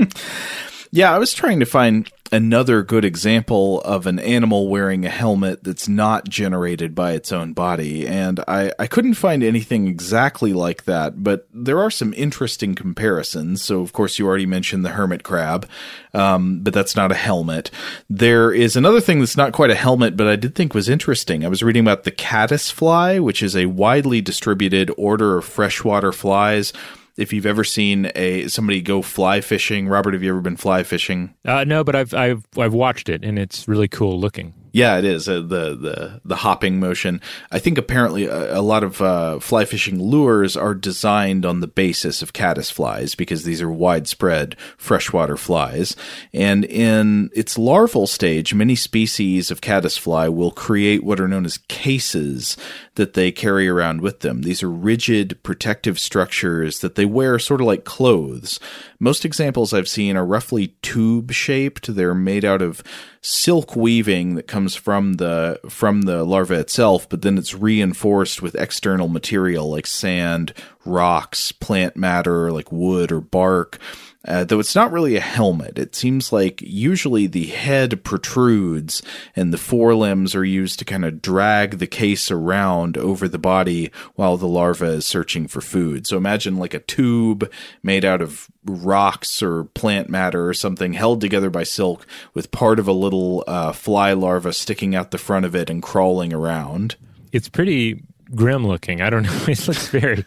[laughs] yeah, I was trying to find another good example of an animal wearing a helmet that's not generated by its own body. And I, I couldn't find anything exactly like that, but there are some interesting comparisons. So, of course, you already mentioned the hermit crab, um, but that's not a helmet. There is another thing that's not quite a helmet, but I did think was interesting. I was reading about the caddis fly, which is a widely distributed order of freshwater flies if you've ever seen a somebody go fly fishing. Robert, have you ever been fly fishing? Uh, no, but I've I've I've watched it and it's really cool looking. Yeah, it is uh, the the the hopping motion. I think apparently a, a lot of uh, fly fishing lures are designed on the basis of caddis flies because these are widespread freshwater flies. And in its larval stage, many species of caddis fly will create what are known as cases that they carry around with them. These are rigid protective structures that they wear sort of like clothes. Most examples I've seen are roughly tube shaped. They're made out of silk weaving that comes from the from the larva itself, but then it's reinforced with external material like sand, rocks, plant matter like wood or bark. Uh, though it's not really a helmet. It seems like usually the head protrudes and the forelimbs are used to kind of drag the case around over the body while the larva is searching for food. So imagine like a tube made out of rocks or plant matter or something held together by silk with part of a little uh, fly larva sticking out the front of it and crawling around. It's pretty grim looking. I don't know. [laughs] It looks very.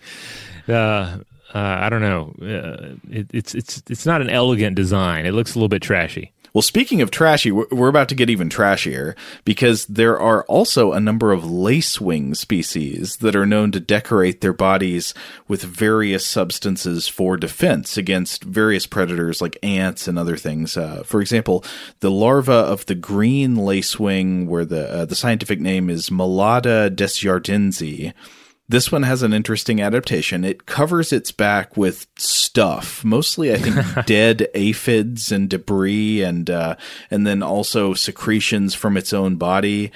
Uh, uh, I don't know. Uh, it, it's it's it's not an elegant design. It looks a little bit trashy. Well, speaking of trashy, we're about to get even trashier because there are also a number of lacewing species that are known to decorate their bodies with various substances for defense against various predators like ants and other things. Uh, for example, the larva of the green lacewing, where the uh, the scientific name is Mallada desjardinsi, this one has an interesting adaptation. It covers its back with stuff, mostly I think [laughs] dead aphids and debris, and uh, and then also secretions from its own body.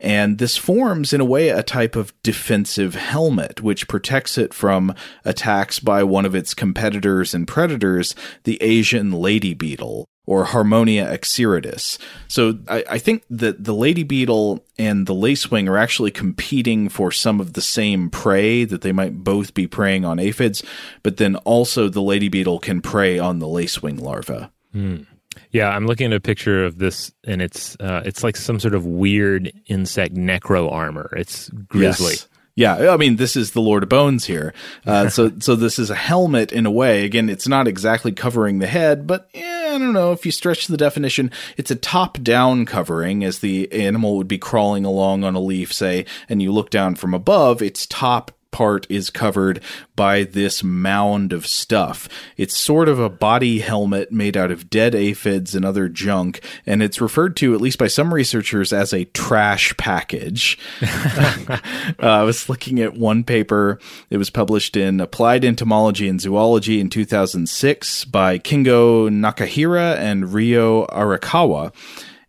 And this forms, in a way, a type of defensive helmet, which protects it from attacks by one of its competitors and predators, the Asian lady beetle or Harmonia axyridis. So I, I, think that the lady beetle and the lacewing are actually competing for some of the same prey that they might both be preying on aphids, but then also the lady beetle can prey on the lacewing larva. Mm. Yeah, I'm looking at a picture of this, and it's uh, it's like some sort of weird insect necro armor. It's grisly. Yes. Yeah, I mean, this is the Lord of Bones here. Uh, so, [laughs] so this is a helmet in a way. Again, it's not exactly covering the head, but eh, I don't know if you stretch the definition, it's a top-down covering, as the animal would be crawling along on a leaf, say, and you look down from above. It's top part is covered by this mound of stuff. It's sort of a body helmet made out of dead aphids and other junk, and it's referred to, at least by some researchers, as a trash package. [laughs] uh, I was looking at one paper. It was published in Applied Entomology and Zoology in 2006 by Kingo Nakahira and Ryo Arakawa.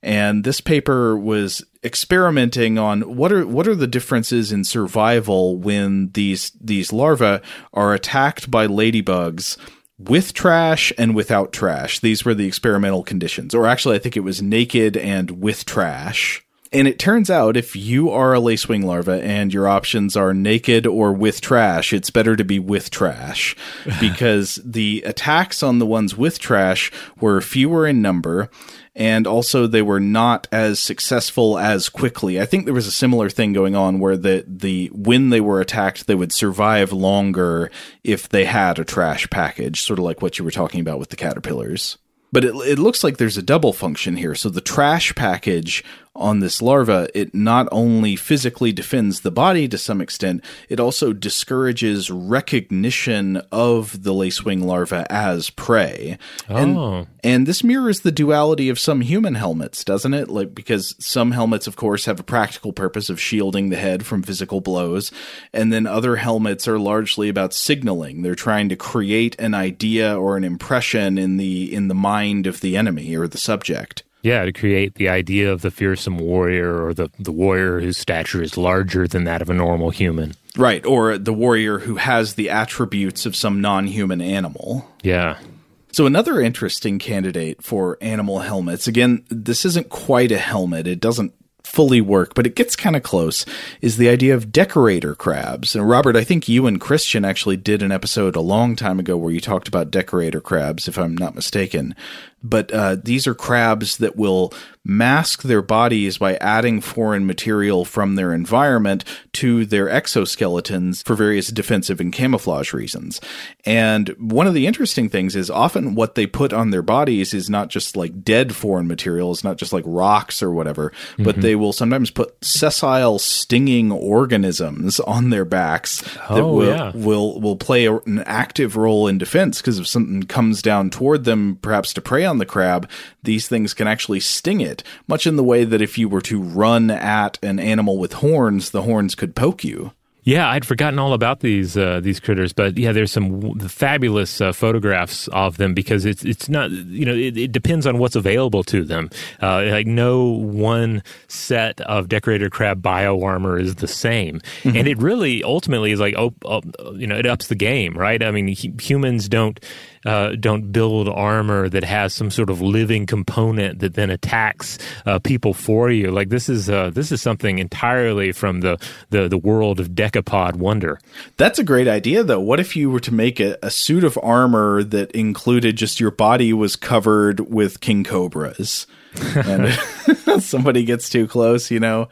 And this paper was experimenting on what are what are the differences in survival when these these larvae are attacked by ladybugs with trash and without trash. These were the experimental conditions. Or actually I think it was naked and with trash. And it turns out if you are a lacewing larva and your options are naked or with trash, it's better to be with trash [laughs] because the attacks on the ones with trash were fewer in number and also they were not as successful as quickly. I think there was a similar thing going on where the the when they were attacked, they would survive longer if they had a trash package, sort of like what you were talking about with the caterpillars. But it, it looks like there's a double function here. So the trash package on this larva, it not only physically defends the body to some extent, it also discourages recognition of the lacewing larva as prey. Oh. And, and this mirrors the duality of some human helmets, doesn't it? Like because some helmets, of course, have a practical purpose of shielding the head from physical blows, and then other helmets are largely about signaling. They're trying to create an idea or an impression in the in the mind of the enemy or the subject. Yeah, to create the idea of the fearsome warrior or the, the warrior whose stature is larger than that of a normal human. Right, or the warrior who has the attributes of some non human animal. Yeah. So, another interesting candidate for animal helmets again, this isn't quite a helmet, it doesn't fully work, but it gets kind of close, is the idea of decorator crabs. And Robert, I think you and Christian actually did an episode a long time ago where you talked about decorator crabs, if I'm not mistaken. But uh, these are crabs that will mask their bodies by adding foreign material from their environment to their exoskeletons for various defensive and camouflage reasons. And one of the interesting things is often what they put on their bodies is not just like dead foreign material, it's not just like rocks or whatever, mm-hmm. but they will sometimes put sessile stinging organisms on their backs oh, that will, yeah. will will play an active role in defense because if something comes down toward them, perhaps to prey on the crab, these things can actually sting it, much in the way that if you were to run at an animal with horns, the horns could poke you. Yeah, I'd forgotten all about these uh, these critters, but yeah, there's some w- fabulous uh, photographs of them because it's it's not you know it, it depends on what's available to them. Uh, like no one set of decorator crab bio armor is the same, mm-hmm. and it really ultimately is like oh, oh, you know it ups the game, right? I mean, humans don't uh, don't build armor that has some sort of living component that then attacks uh, people for you. Like this is uh, this is something entirely from the, the the world of Decapod wonder. That's a great idea, though. What if you were to make a, a suit of armor that included just your body was covered with king cobras, and [laughs] somebody gets too close, you know,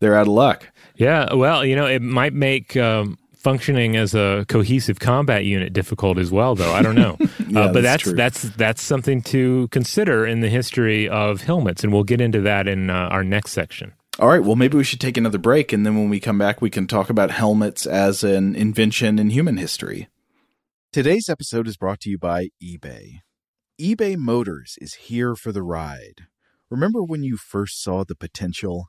they're out of luck. Yeah, well, you know, it might make um, functioning as a cohesive combat unit difficult as well though. I don't know. [laughs] Yeah, uh, but that's that's, that's that's something to consider in the history of helmets and we'll get into that in uh, our next section. All right well maybe we should take another break and then when we come back we can talk about helmets as an invention in human history. Today's episode is brought to you by ebay. ebay motors is here for the ride. Remember when you first saw the potential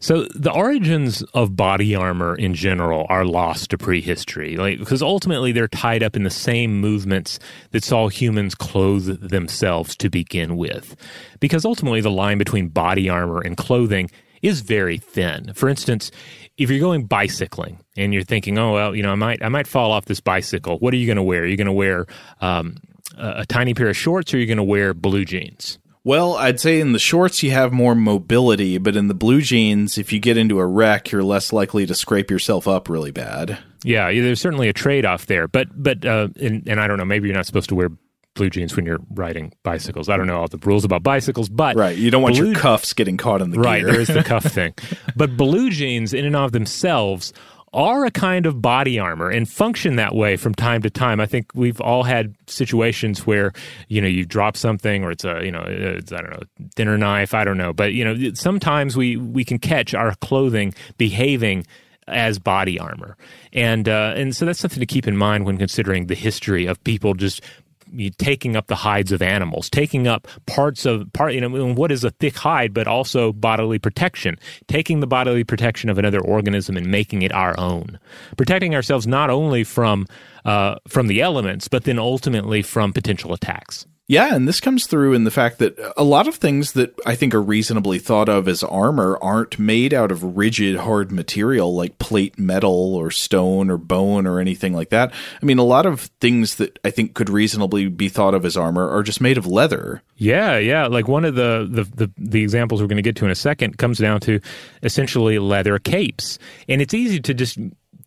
So the origins of body armor in general are lost to prehistory, like because ultimately they're tied up in the same movements that saw humans clothe themselves to begin with. Because ultimately the line between body armor and clothing is very thin. For instance, if you're going bicycling and you're thinking, "Oh well, you know, I might I might fall off this bicycle," what are you going to wear? Are you going to wear um, a, a tiny pair of shorts, or are you going to wear blue jeans? Well, I'd say in the shorts you have more mobility, but in the blue jeans, if you get into a wreck, you're less likely to scrape yourself up really bad. Yeah, there's certainly a trade off there, but but uh, and, and I don't know, maybe you're not supposed to wear blue jeans when you're riding bicycles. I don't know all the rules about bicycles, but right, you don't want blue, your cuffs getting caught in the right. Gear. there is the cuff [laughs] thing, but blue jeans in and of themselves are a kind of body armor and function that way from time to time. I think we've all had situations where you know you drop something or it's a you know it's, I don't know dinner knife I don't know, but you know sometimes we we can catch our clothing behaving as body armor, and uh, and so that's something to keep in mind when considering the history of people just taking up the hides of animals, taking up parts of part. You know, what is a thick hide, but also bodily protection, taking the bodily protection of another organism and making it our own, protecting ourselves not only from uh, from the elements, but then ultimately from potential attacks. Yeah, and this comes through in the fact that a lot of things that I think are reasonably thought of as armor aren't made out of rigid, hard material like plate metal or stone or bone or anything like that. I mean, a lot of things that I think could reasonably be thought of as armor are just made of leather. Yeah, yeah. Like one of the the, the, the examples we're going to get to in a second comes down to essentially leather capes. And it's easy to just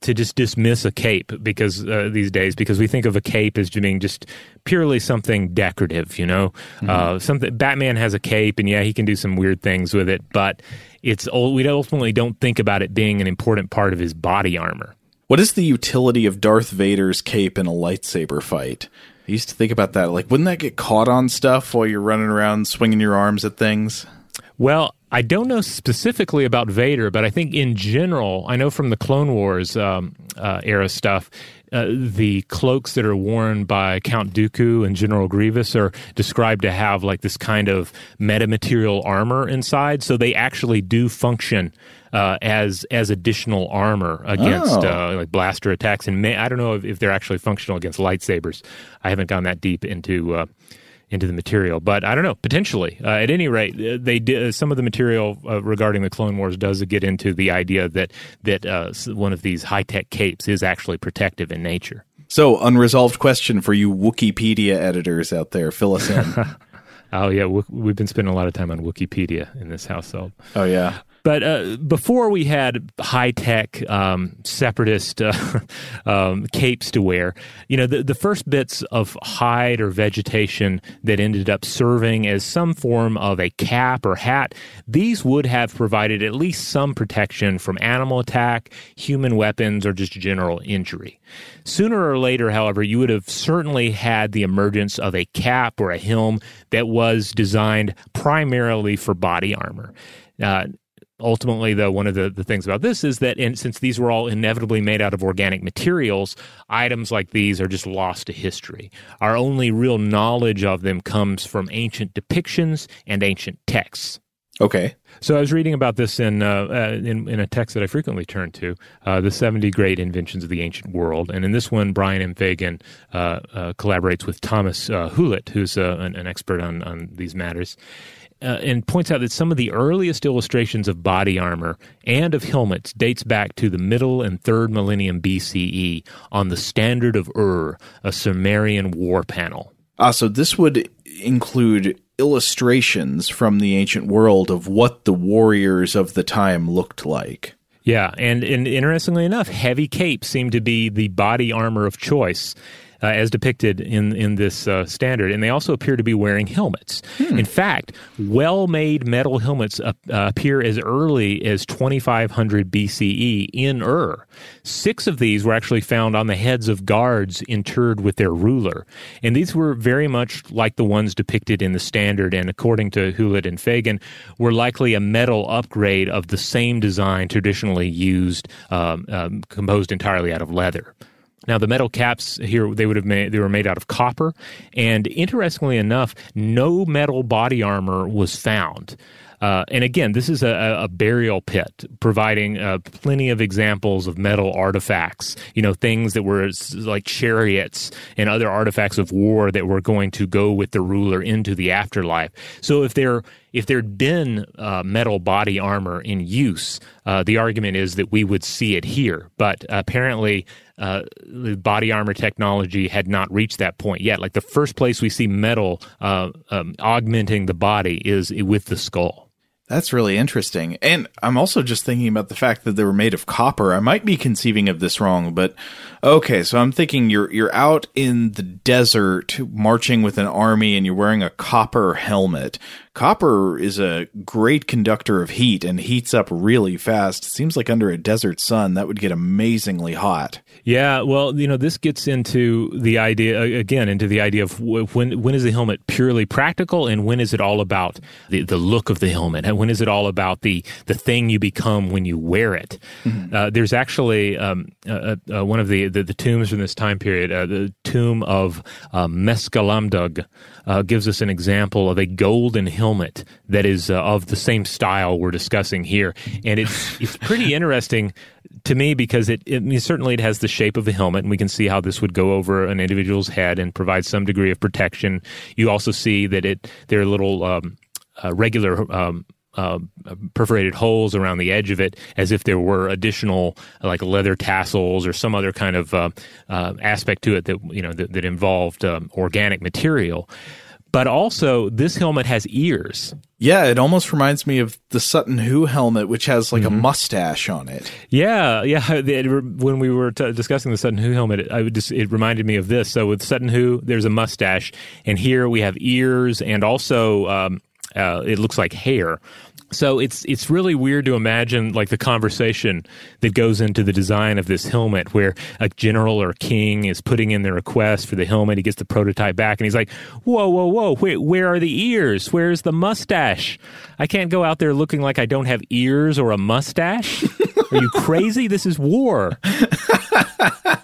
to just dismiss a cape because uh, these days because we think of a cape as being just purely something decorative, you know. Mm-hmm. Uh, something Batman has a cape, and yeah, he can do some weird things with it, but it's we ultimately don't think about it being an important part of his body armor. What is the utility of Darth Vader's cape in a lightsaber fight? I used to think about that. Like, wouldn't that get caught on stuff while you're running around swinging your arms at things? Well, I don't know specifically about Vader, but I think in general, I know from the Clone Wars um, uh, era stuff, uh, the cloaks that are worn by Count Dooku and General Grievous are described to have like this kind of metamaterial armor inside, so they actually do function uh, as as additional armor against oh. uh, like blaster attacks. And may, I don't know if, if, they're actually functional against lightsabers. I haven't gone that deep into uh, into the material. But I don't know, potentially. Uh, at any rate, uh, they did, uh, some of the material uh, regarding the Clone Wars does get into the idea that that uh, one of these high tech capes is actually protective in nature. So, unresolved question for you Wikipedia editors out there. Fill us in. [laughs] oh yeah, we've been spending a lot of time on Wikipedia in this household. Oh yeah. But uh, before we had high tech um, separatist uh, [laughs] um, capes to wear, you know, the, the first bits of hide or vegetation that ended up serving as some form of a cap or hat, these would have provided at least some protection from animal attack, human weapons, or just general injury. Sooner or later, however, you would have certainly had the emergence of a cap or a helm that was designed primarily for body armor. Uh, ultimately, though, one of the, the things about this is that in, since these were all inevitably made out of organic materials, items like these are just lost to history. Our only real knowledge of them comes from ancient depictions and ancient texts. Okay. So I was reading about this in uh, uh, in, in, a text that I frequently turn to, uh, the 70 Great Inventions of the Ancient World. And in this one, Brian M. Fagan uh, uh, collaborates with Thomas uh, Hulit, who's an, an, expert on, on these matters uh, and points out that some of the earliest illustrations of body armor and of helmets dates back to the middle and third millennium BCE on the Standard of Ur, a Sumerian war panel. Ah, so this would include illustrations from the ancient world of what the warriors of the time looked like. Yeah, and, and interestingly enough, heavy capes seem to be the body armor of choice uh, as depicted in in this uh, standard, and they also appear to be wearing helmets. Hmm. In fact, well-made metal helmets uh, appear as early as 2500 BCE in Ur. Six of these were actually found on the heads of guards interred with their ruler, and these were very much like the ones depicted in the standard. And according to Hulit and Fagan, were likely a metal upgrade of the same design traditionally used, um, um, composed entirely out of leather. Now the metal caps here they would have made they were made out of copper, and interestingly enough, no metal body armor was found. Uh, and again, this is a, a burial pit, providing uh, plenty of examples of metal artifacts. You know, things that were like chariots and other artifacts of war that were going to go with the ruler into the afterlife. So if there if there'd been uh, metal body armor in use, uh, the argument is that we would see it here. But apparently, uh, the body armor technology had not reached that point yet. Like the first place we see metal uh, um, augmenting the body is with the skull. That's really interesting. And I'm also just thinking about the fact that they were made of copper. I might be conceiving of this wrong, but okay, so I'm thinking you're you're out in the desert marching with an army and you're wearing a copper helmet. Copper is a great conductor of heat and heats up really fast. Seems like under a desert sun that would get amazingly hot. Yeah, well, you know, this gets into the idea again into the idea of when when is the helmet purely practical and when is it all about the, the look of the helmet and when is it all about the the thing you become when you wear it. Mm-hmm. Uh, there's actually um, uh, uh, one of the, the, the tombs from this time period, uh, the tomb of uh, Mesgalamdug, uh, gives us an example of a golden helmet that is of the same style we're discussing here, and it's it's pretty [laughs] interesting to me because it, it I mean, certainly it has the shape of a helmet, and we can see how this would go over an individual's head and provide some degree of protection. You also see that it there are little um, uh, regular. Um, uh, perforated holes around the edge of it, as if there were additional like leather tassels or some other kind of uh, uh aspect to it that you know that, that involved um, organic material. But also, this helmet has ears. Yeah, it almost reminds me of the Sutton Hoo helmet, which has like mm-hmm. a mustache on it. Yeah, yeah. [laughs] When we were t- discussing the Sutton Hoo helmet, it, I just it reminded me of this. So with Sutton Hoo, there's a mustache, and here we have ears, and also um, uh, it looks like hair. So it's it's really weird to imagine like the conversation that goes into the design of this helmet, where a general or king is putting in the request for the helmet. He gets the prototype back, and he's like, "Whoa, whoa, whoa! Wait, where are the ears? Where's the mustache? I can't go out there looking like I don't have ears or a mustache. Are you crazy? This is war." [laughs]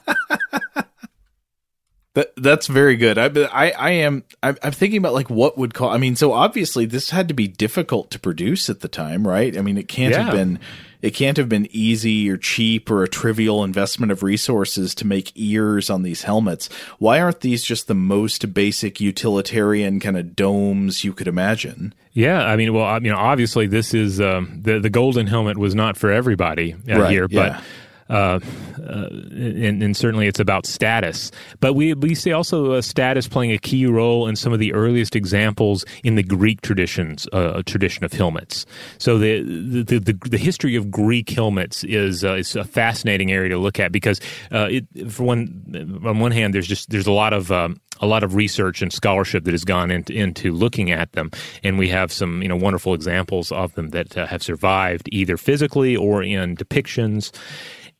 That, that's very good. I, I, I am. I'm, I'm, thinking about like what would call. I mean, so obviously this had to be difficult to produce at the time, right? I mean, it can't yeah. have been. It can't have been easy or cheap or a trivial investment of resources to make ears on these helmets. Why aren't these just the most basic utilitarian kind of domes you could imagine? Yeah, I mean, well, I mean, obviously this is um, the the golden helmet was not for everybody right, here, but. Yeah uh, uh, and, and, certainly it's about status. But we we see also uh, status playing a key role in some of the earliest examples in the Greek traditions uh, tradition of helmets. So the the, the the history of Greek helmets is uh, is a fascinating area to look at because it, for one on one hand there's just there's a lot of um, a lot of research and scholarship that has gone into, into looking at them, and we have some you know wonderful examples of them that have survived either physically or in depictions.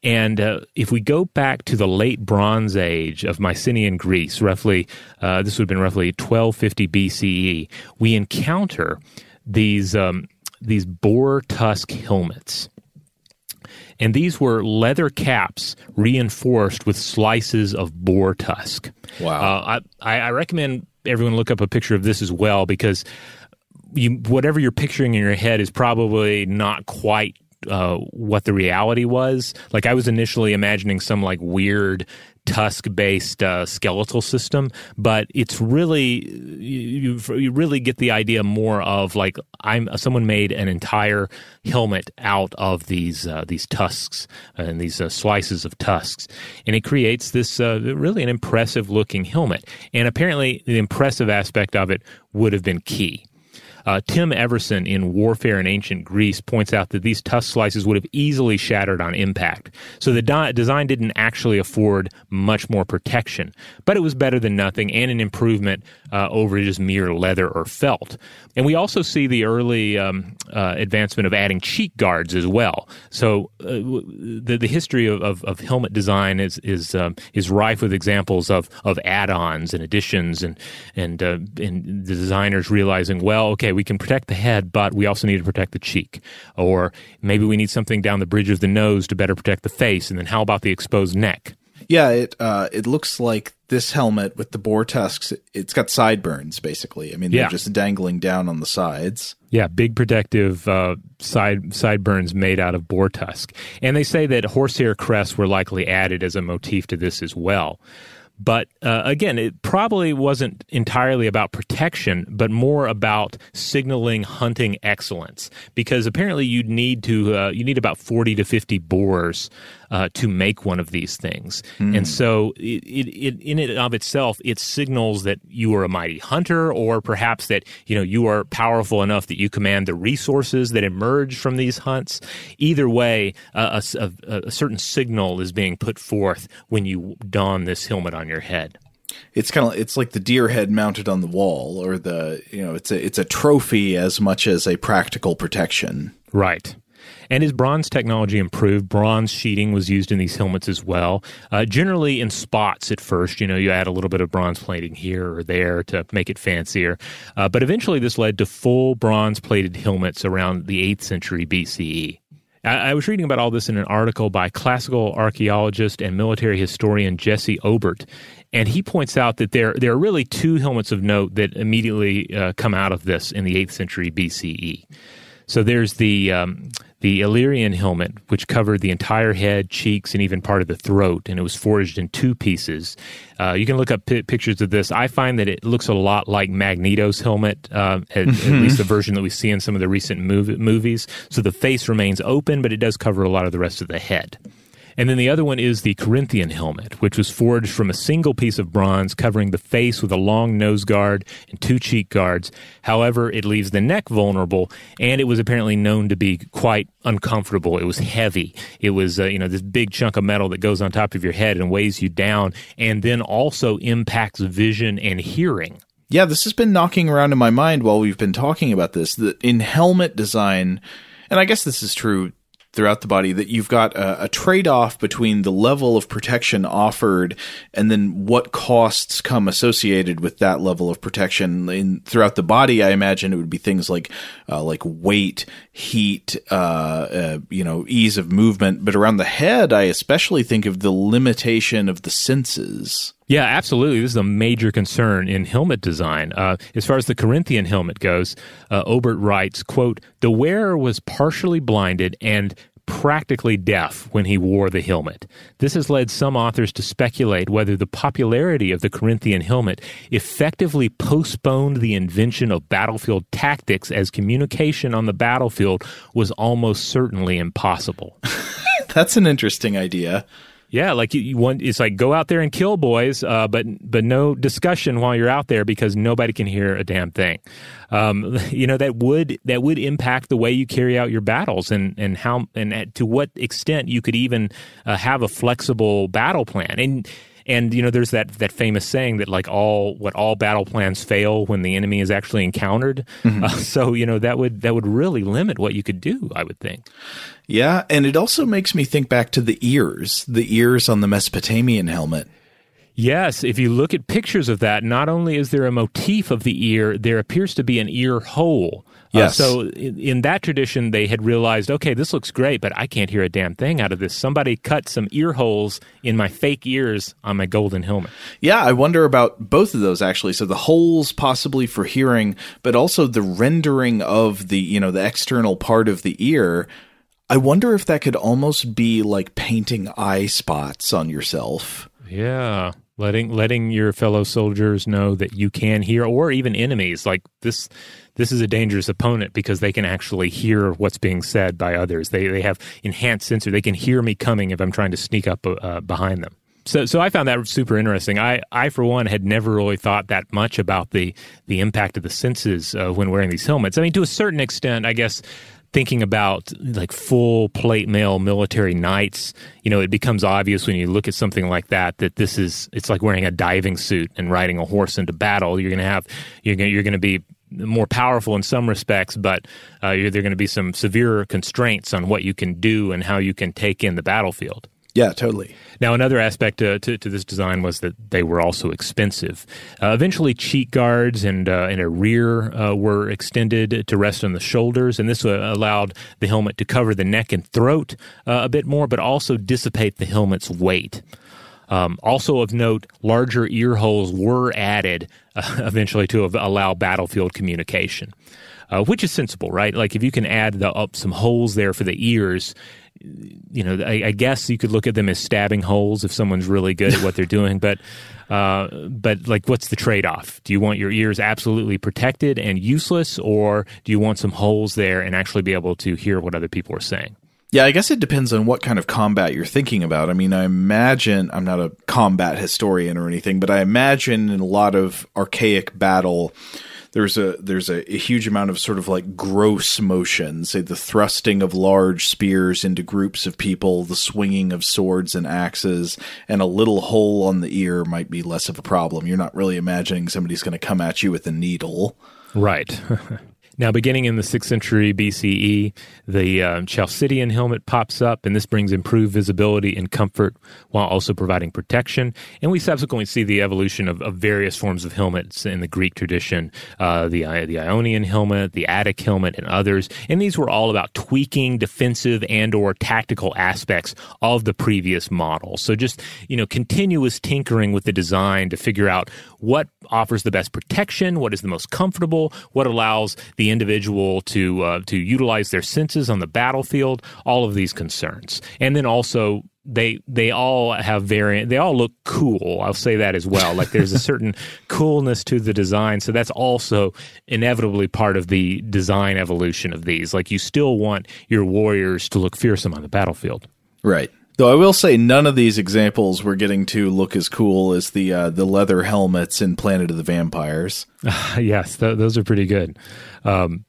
And uh, if we go back to the late Bronze Age of Mycenaean Greece, roughly, uh, this would have been roughly 1250 BCE, we encounter these, um, these boar tusk helmets. And these were leather caps reinforced with slices of boar tusk. Wow. Uh, I, I recommend everyone look up a picture of this as well because you, whatever you're picturing in your head is probably not quite uh, what the reality was. Like I was initially imagining some like weird tusk based uh, skeletal system, but it's really you, you really get the idea more of like I'm someone made an entire helmet out of these uh, these tusks and these uh, slices of tusks, and it creates this uh, really an impressive looking helmet. And apparently, the impressive aspect of it would have been key. Uh, Tim Everson in Warfare in Ancient Greece points out that these tusk slices would have easily shattered on impact. So the di- design didn't actually afford much more protection, but it was better than nothing and an improvement uh, over just mere leather or felt. And we also see the early um, uh, advancement of adding cheek guards as well. So uh, the, the history of, of, of, helmet design is is um, is rife with examples of of add-ons and additions and and uh, and the designers realizing, well, okay, we can protect the head, but we also need to protect the cheek. Or maybe we need something down the bridge of the nose to better protect the face. And then how about the exposed neck? Yeah, it uh, it looks like this helmet with the boar tusks. It's got sideburns, basically. I mean, they're just dangling down on the sides. Yeah, big protective uh, side sideburns made out of boar tusk, and they say that horsehair crests were likely added as a motif to this as well. But uh, again, it probably wasn't entirely about protection, but more about signaling hunting excellence. Because apparently, you need to uh, you need about forty to fifty boars uh, to make one of these things. Mm. And so, it, it, in and of itself, it signals that you are a mighty hunter, or perhaps that you know you are powerful enough that you command the resources that emerge from these hunts. Either way, a, a, a certain signal is being put forth when you don this helmet on your head it's kind of it's like the deer head mounted on the wall or the you know it's a it's a trophy as much as a practical protection right and as bronze technology improved, bronze sheeting was used in these helmets as well. Uh, generally in spots at first, you know, you add a little bit of bronze plating here or there to make it fancier. Uh, but eventually this led to full bronze plated helmets around the 8th century BCE. I, was reading about all this in an article by classical archaeologist and military historian Jesse Obert, and he points out that there there are really two helmets of note that immediately uh, come out of this in the 8th century BCE. So there's the um, the Illyrian helmet, which covered the entire head, cheeks, and even part of the throat, and it was forged in two pieces. Uh, you can look up p- pictures of this. I find that it looks a lot like Magneto's helmet, uh, at, mm-hmm. at, least the version that we see in some of the recent mov- movies. So the face remains open, but it does cover a lot of the rest of the head. And then the other one is the Corinthian helmet, which was forged from a single piece of bronze covering the face with a long nose guard and two cheek guards. However, it leaves the neck vulnerable, and it was apparently known to be quite uncomfortable. It was heavy. It was, uh, you know, this big chunk of metal that goes on top of your head and weighs you down, and then also impacts vision and hearing. Yeah, this has been knocking around in my mind while we've been talking about this. That in helmet design, and I guess this is true throughout the body that you've got a, a trade off between the level of protection offered and then what costs come associated with that level of protection. In throughout the body, I imagine it would be things like uh, like weight, heat, uh, uh, you know, ease of movement. But around the head, I especially think of the limitation of the senses. Yeah, absolutely. This is a major concern in helmet design. Uh, as far as the Corinthian helmet goes, uh, Obert writes, quote, the wearer was partially blinded and practically deaf when he wore the helmet. This has led some authors to speculate whether the popularity of the Corinthian helmet effectively postponed the invention of battlefield tactics as communication on the battlefield was almost certainly impossible. [laughs] That's an interesting idea. Yeah, like you, you, want it's like go out there and kill boys, uh, but but no discussion while you're out there because nobody can hear a damn thing. Um, [laughs] you know that would that would impact the way you carry out your battles and and how and at, to what extent you could even uh, have a flexible battle plan and and you know, there's that that famous saying that like all what all battle plans fail when the enemy is actually encountered. Mm-hmm. Uh, so you know that would that would really limit what you could do. I would think. Yeah, and it also makes me think back to the ears, the ears on the Mesopotamian helmet. Yes, if you look at pictures of that, not only is there a motif of the ear, there appears to be an ear hole. Uh, yes. Uh, so in, in, that tradition, they had realized, okay, this looks great, but I can't hear a damn thing out of this. Somebody cut some ear holes in my fake ears on my golden helmet. Yeah, I wonder about both of those actually. So the holes possibly for hearing, but also the rendering of the you know the external part of the ear. I wonder if that could almost be like painting eye spots on yourself. Yeah, letting letting your fellow soldiers know that you can hear, or even enemies. Like this, this is a dangerous opponent because they can actually hear what's being said by others. They they have enhanced sensor. They can hear me coming if I'm trying to sneak up uh, behind them. So, so I found that super interesting. I, I for one, had never really thought that much about the the impact of the senses uh, when wearing these helmets. I mean, to a certain extent, I guess thinking about like full plate mail military knights, you know, it becomes obvious when you look at something like that that this is it's like wearing a diving suit and riding a horse into battle. You're going to have you're going you're going to be more powerful in some respects, but uh, there are going to be some severe constraints on what you can do and how you can take in the battlefield. Yeah, totally. Now, another aspect to, to, to, this design was that they were also expensive. Uh, eventually, cheek guards and, uh, and a rear uh, were extended to rest on the shoulders, and this uh, allowed the helmet to cover the neck and throat uh, a bit more, but also dissipate the helmet's weight. Um, also of note, larger ear holes were added uh, [laughs] eventually to allow battlefield communication, which is sensible, right? Like if you can add the, up some holes there for the ears, you know, I, I, guess you could look at them as stabbing holes if someone's really good at what they're doing. [laughs] But, uh, but like, what's the trade off? Do you want your ears absolutely protected and useless, or do you want some holes there and actually be able to hear what other people are saying? Yeah, I guess it depends on what kind of combat you're thinking about. I mean, I imagine I'm not a combat historian or anything, but I imagine in a lot of archaic battle there's a there's a, a, huge amount of sort of like gross motion, say the thrusting of large spears into groups of people, the swinging of swords and axes, and a little hole on the ear might be less of a problem. You're not really imagining somebody's going to come at you with a needle. Right. [laughs] Now, beginning in the 6th century BCE, the uh, Chalcidian helmet pops up, and this brings improved visibility and comfort while also providing protection. And we subsequently see the evolution of, of various forms of helmets in the Greek tradition uh, the, the Ionian helmet, the Attic helmet, and others. And these were all about tweaking defensive and or tactical aspects of the previous model. So just, you know, continuous tinkering with the design to figure out what offers the best protection, what is the most comfortable, what allows the individual to uh, to utilize their senses on the battlefield, all of these concerns, and then also they they all have variant they all look cool. I'll say that as well. Like there's a [laughs] [laughs] certain coolness to the design. So that's also inevitably part of the design evolution of these. Like you still want your warriors to look fearsome on the battlefield. Right Though I will say, none of these examples were getting to look as cool as the uh, the leather helmets in Planet of the Vampires. [laughs] yes, th- those are pretty good. Um,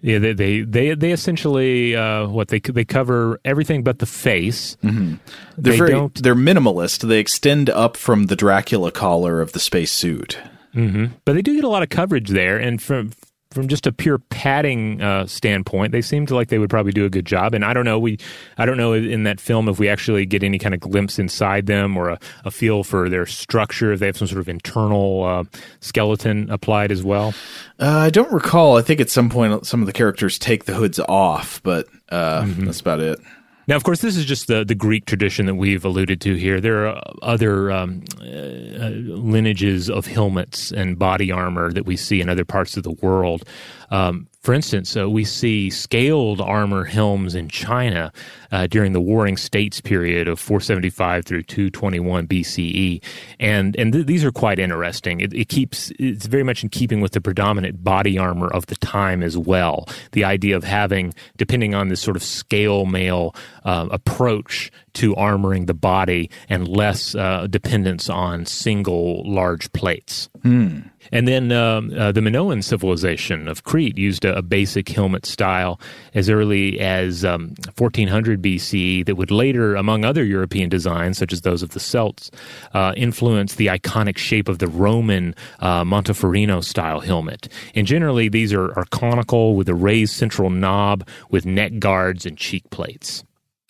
yeah, they they they, they essentially uh, what they they cover everything but the face. Mm-hmm. They're they very don't, they're minimalist. They extend up from the Dracula collar of the space suit. Mm-hmm. But they do get a lot of coverage there, and from from just a pure padding uh, standpoint, they seemed like they would probably do a good job. And I don't know, we, I don't know in that film if we actually get any kind of glimpse inside them or a, a feel for their structure, if they have some sort of internal uh, skeleton applied as well. Uh, I don't recall. I think at some point some of the characters take the hoods off, but uh, mm-hmm. that's about it. Now, of course, this is just the, the Greek tradition that we've alluded to here. There are other um, uh, lineages of helmets and body armor that we see in other parts of the world. Um, for instance, uh, we see scaled armor helms in China uh, during the Warring States period of 475 through 221 BCE, and and th- these are quite interesting. It, it, keeps it's very much in keeping with the predominant body armor of the time as well. The idea of having, depending on this sort of scale mail uh, approach to armoring the body, and less uh, dependence on single large plates. Hmm. And then um, uh, the Minoan civilization of Crete used a, a, basic helmet style as early as um, 1400 BCE that would later, among other European designs, such as those of the Celts, uh, influence the iconic shape of the Roman uh, Montefortino style helmet. And generally, these are, are conical with a raised central knob with neck guards and cheek plates.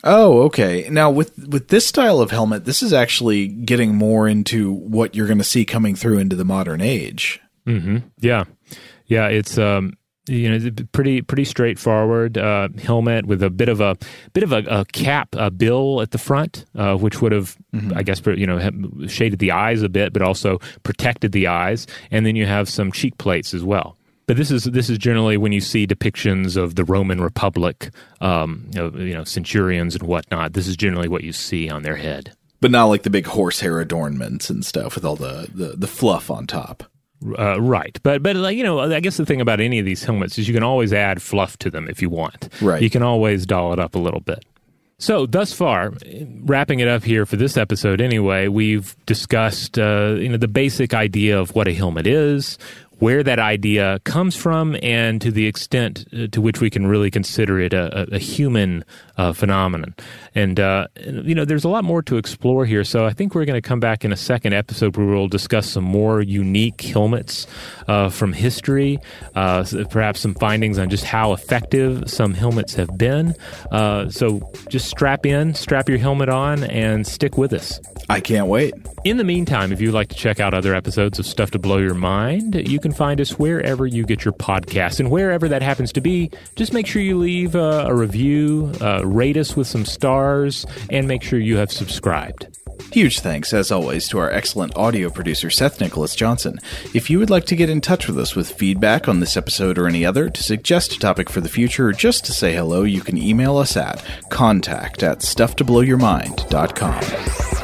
Oh, okay. Now with with this style of helmet, this is actually getting more into what you're going to see coming through into the modern age. Mm-hmm. Yeah, yeah. It's um, you know, pretty pretty straightforward uh, helmet with a bit of a bit of a, a cap, a bill at the front, uh, which would have, mm-hmm. I guess, you know, shaded the eyes a bit, but also protected the eyes. And then you have some cheek plates as well. But this is this is generally when you see depictions of the Roman Republic, um, you, know, you know, centurions and whatnot. This is generally what you see on their head. but not like the big horsehair adornments and stuff with all the the, the fluff on top. Uh, right, but but like you know, I guess the thing about any of these helmets is you can always add fluff to them if you want. Right, you can always doll it up a little bit. So, thus far, wrapping it up here for this episode anyway, we've discussed uh, you know the basic idea of what a helmet is, where that idea comes from and to the extent uh, to which we can really consider it a, a human uh, phenomenon. And, uh, you know, there's a lot more to explore here. So I think we're going to come back in a second episode where we'll discuss some more unique helmets uh, from history, uh, perhaps some findings on just how effective some helmets have been. Uh, so just strap in, strap your helmet on, and stick with us. I can't wait. In the meantime, if you'd like to check out other episodes of Stuff to Blow Your Mind, you can find us wherever you get your podcasts. And wherever that happens to be, just make sure you leave uh, a review, uh, rate us with some stars, and make sure you have subscribed. Huge thanks, as always, to our excellent audio producer, Seth Nicholas Johnson. If you would like to get in touch with us with feedback on this episode or any other, to suggest a topic for the future, or just to say hello, you can email us at contact at stufftoblowyourmind.com.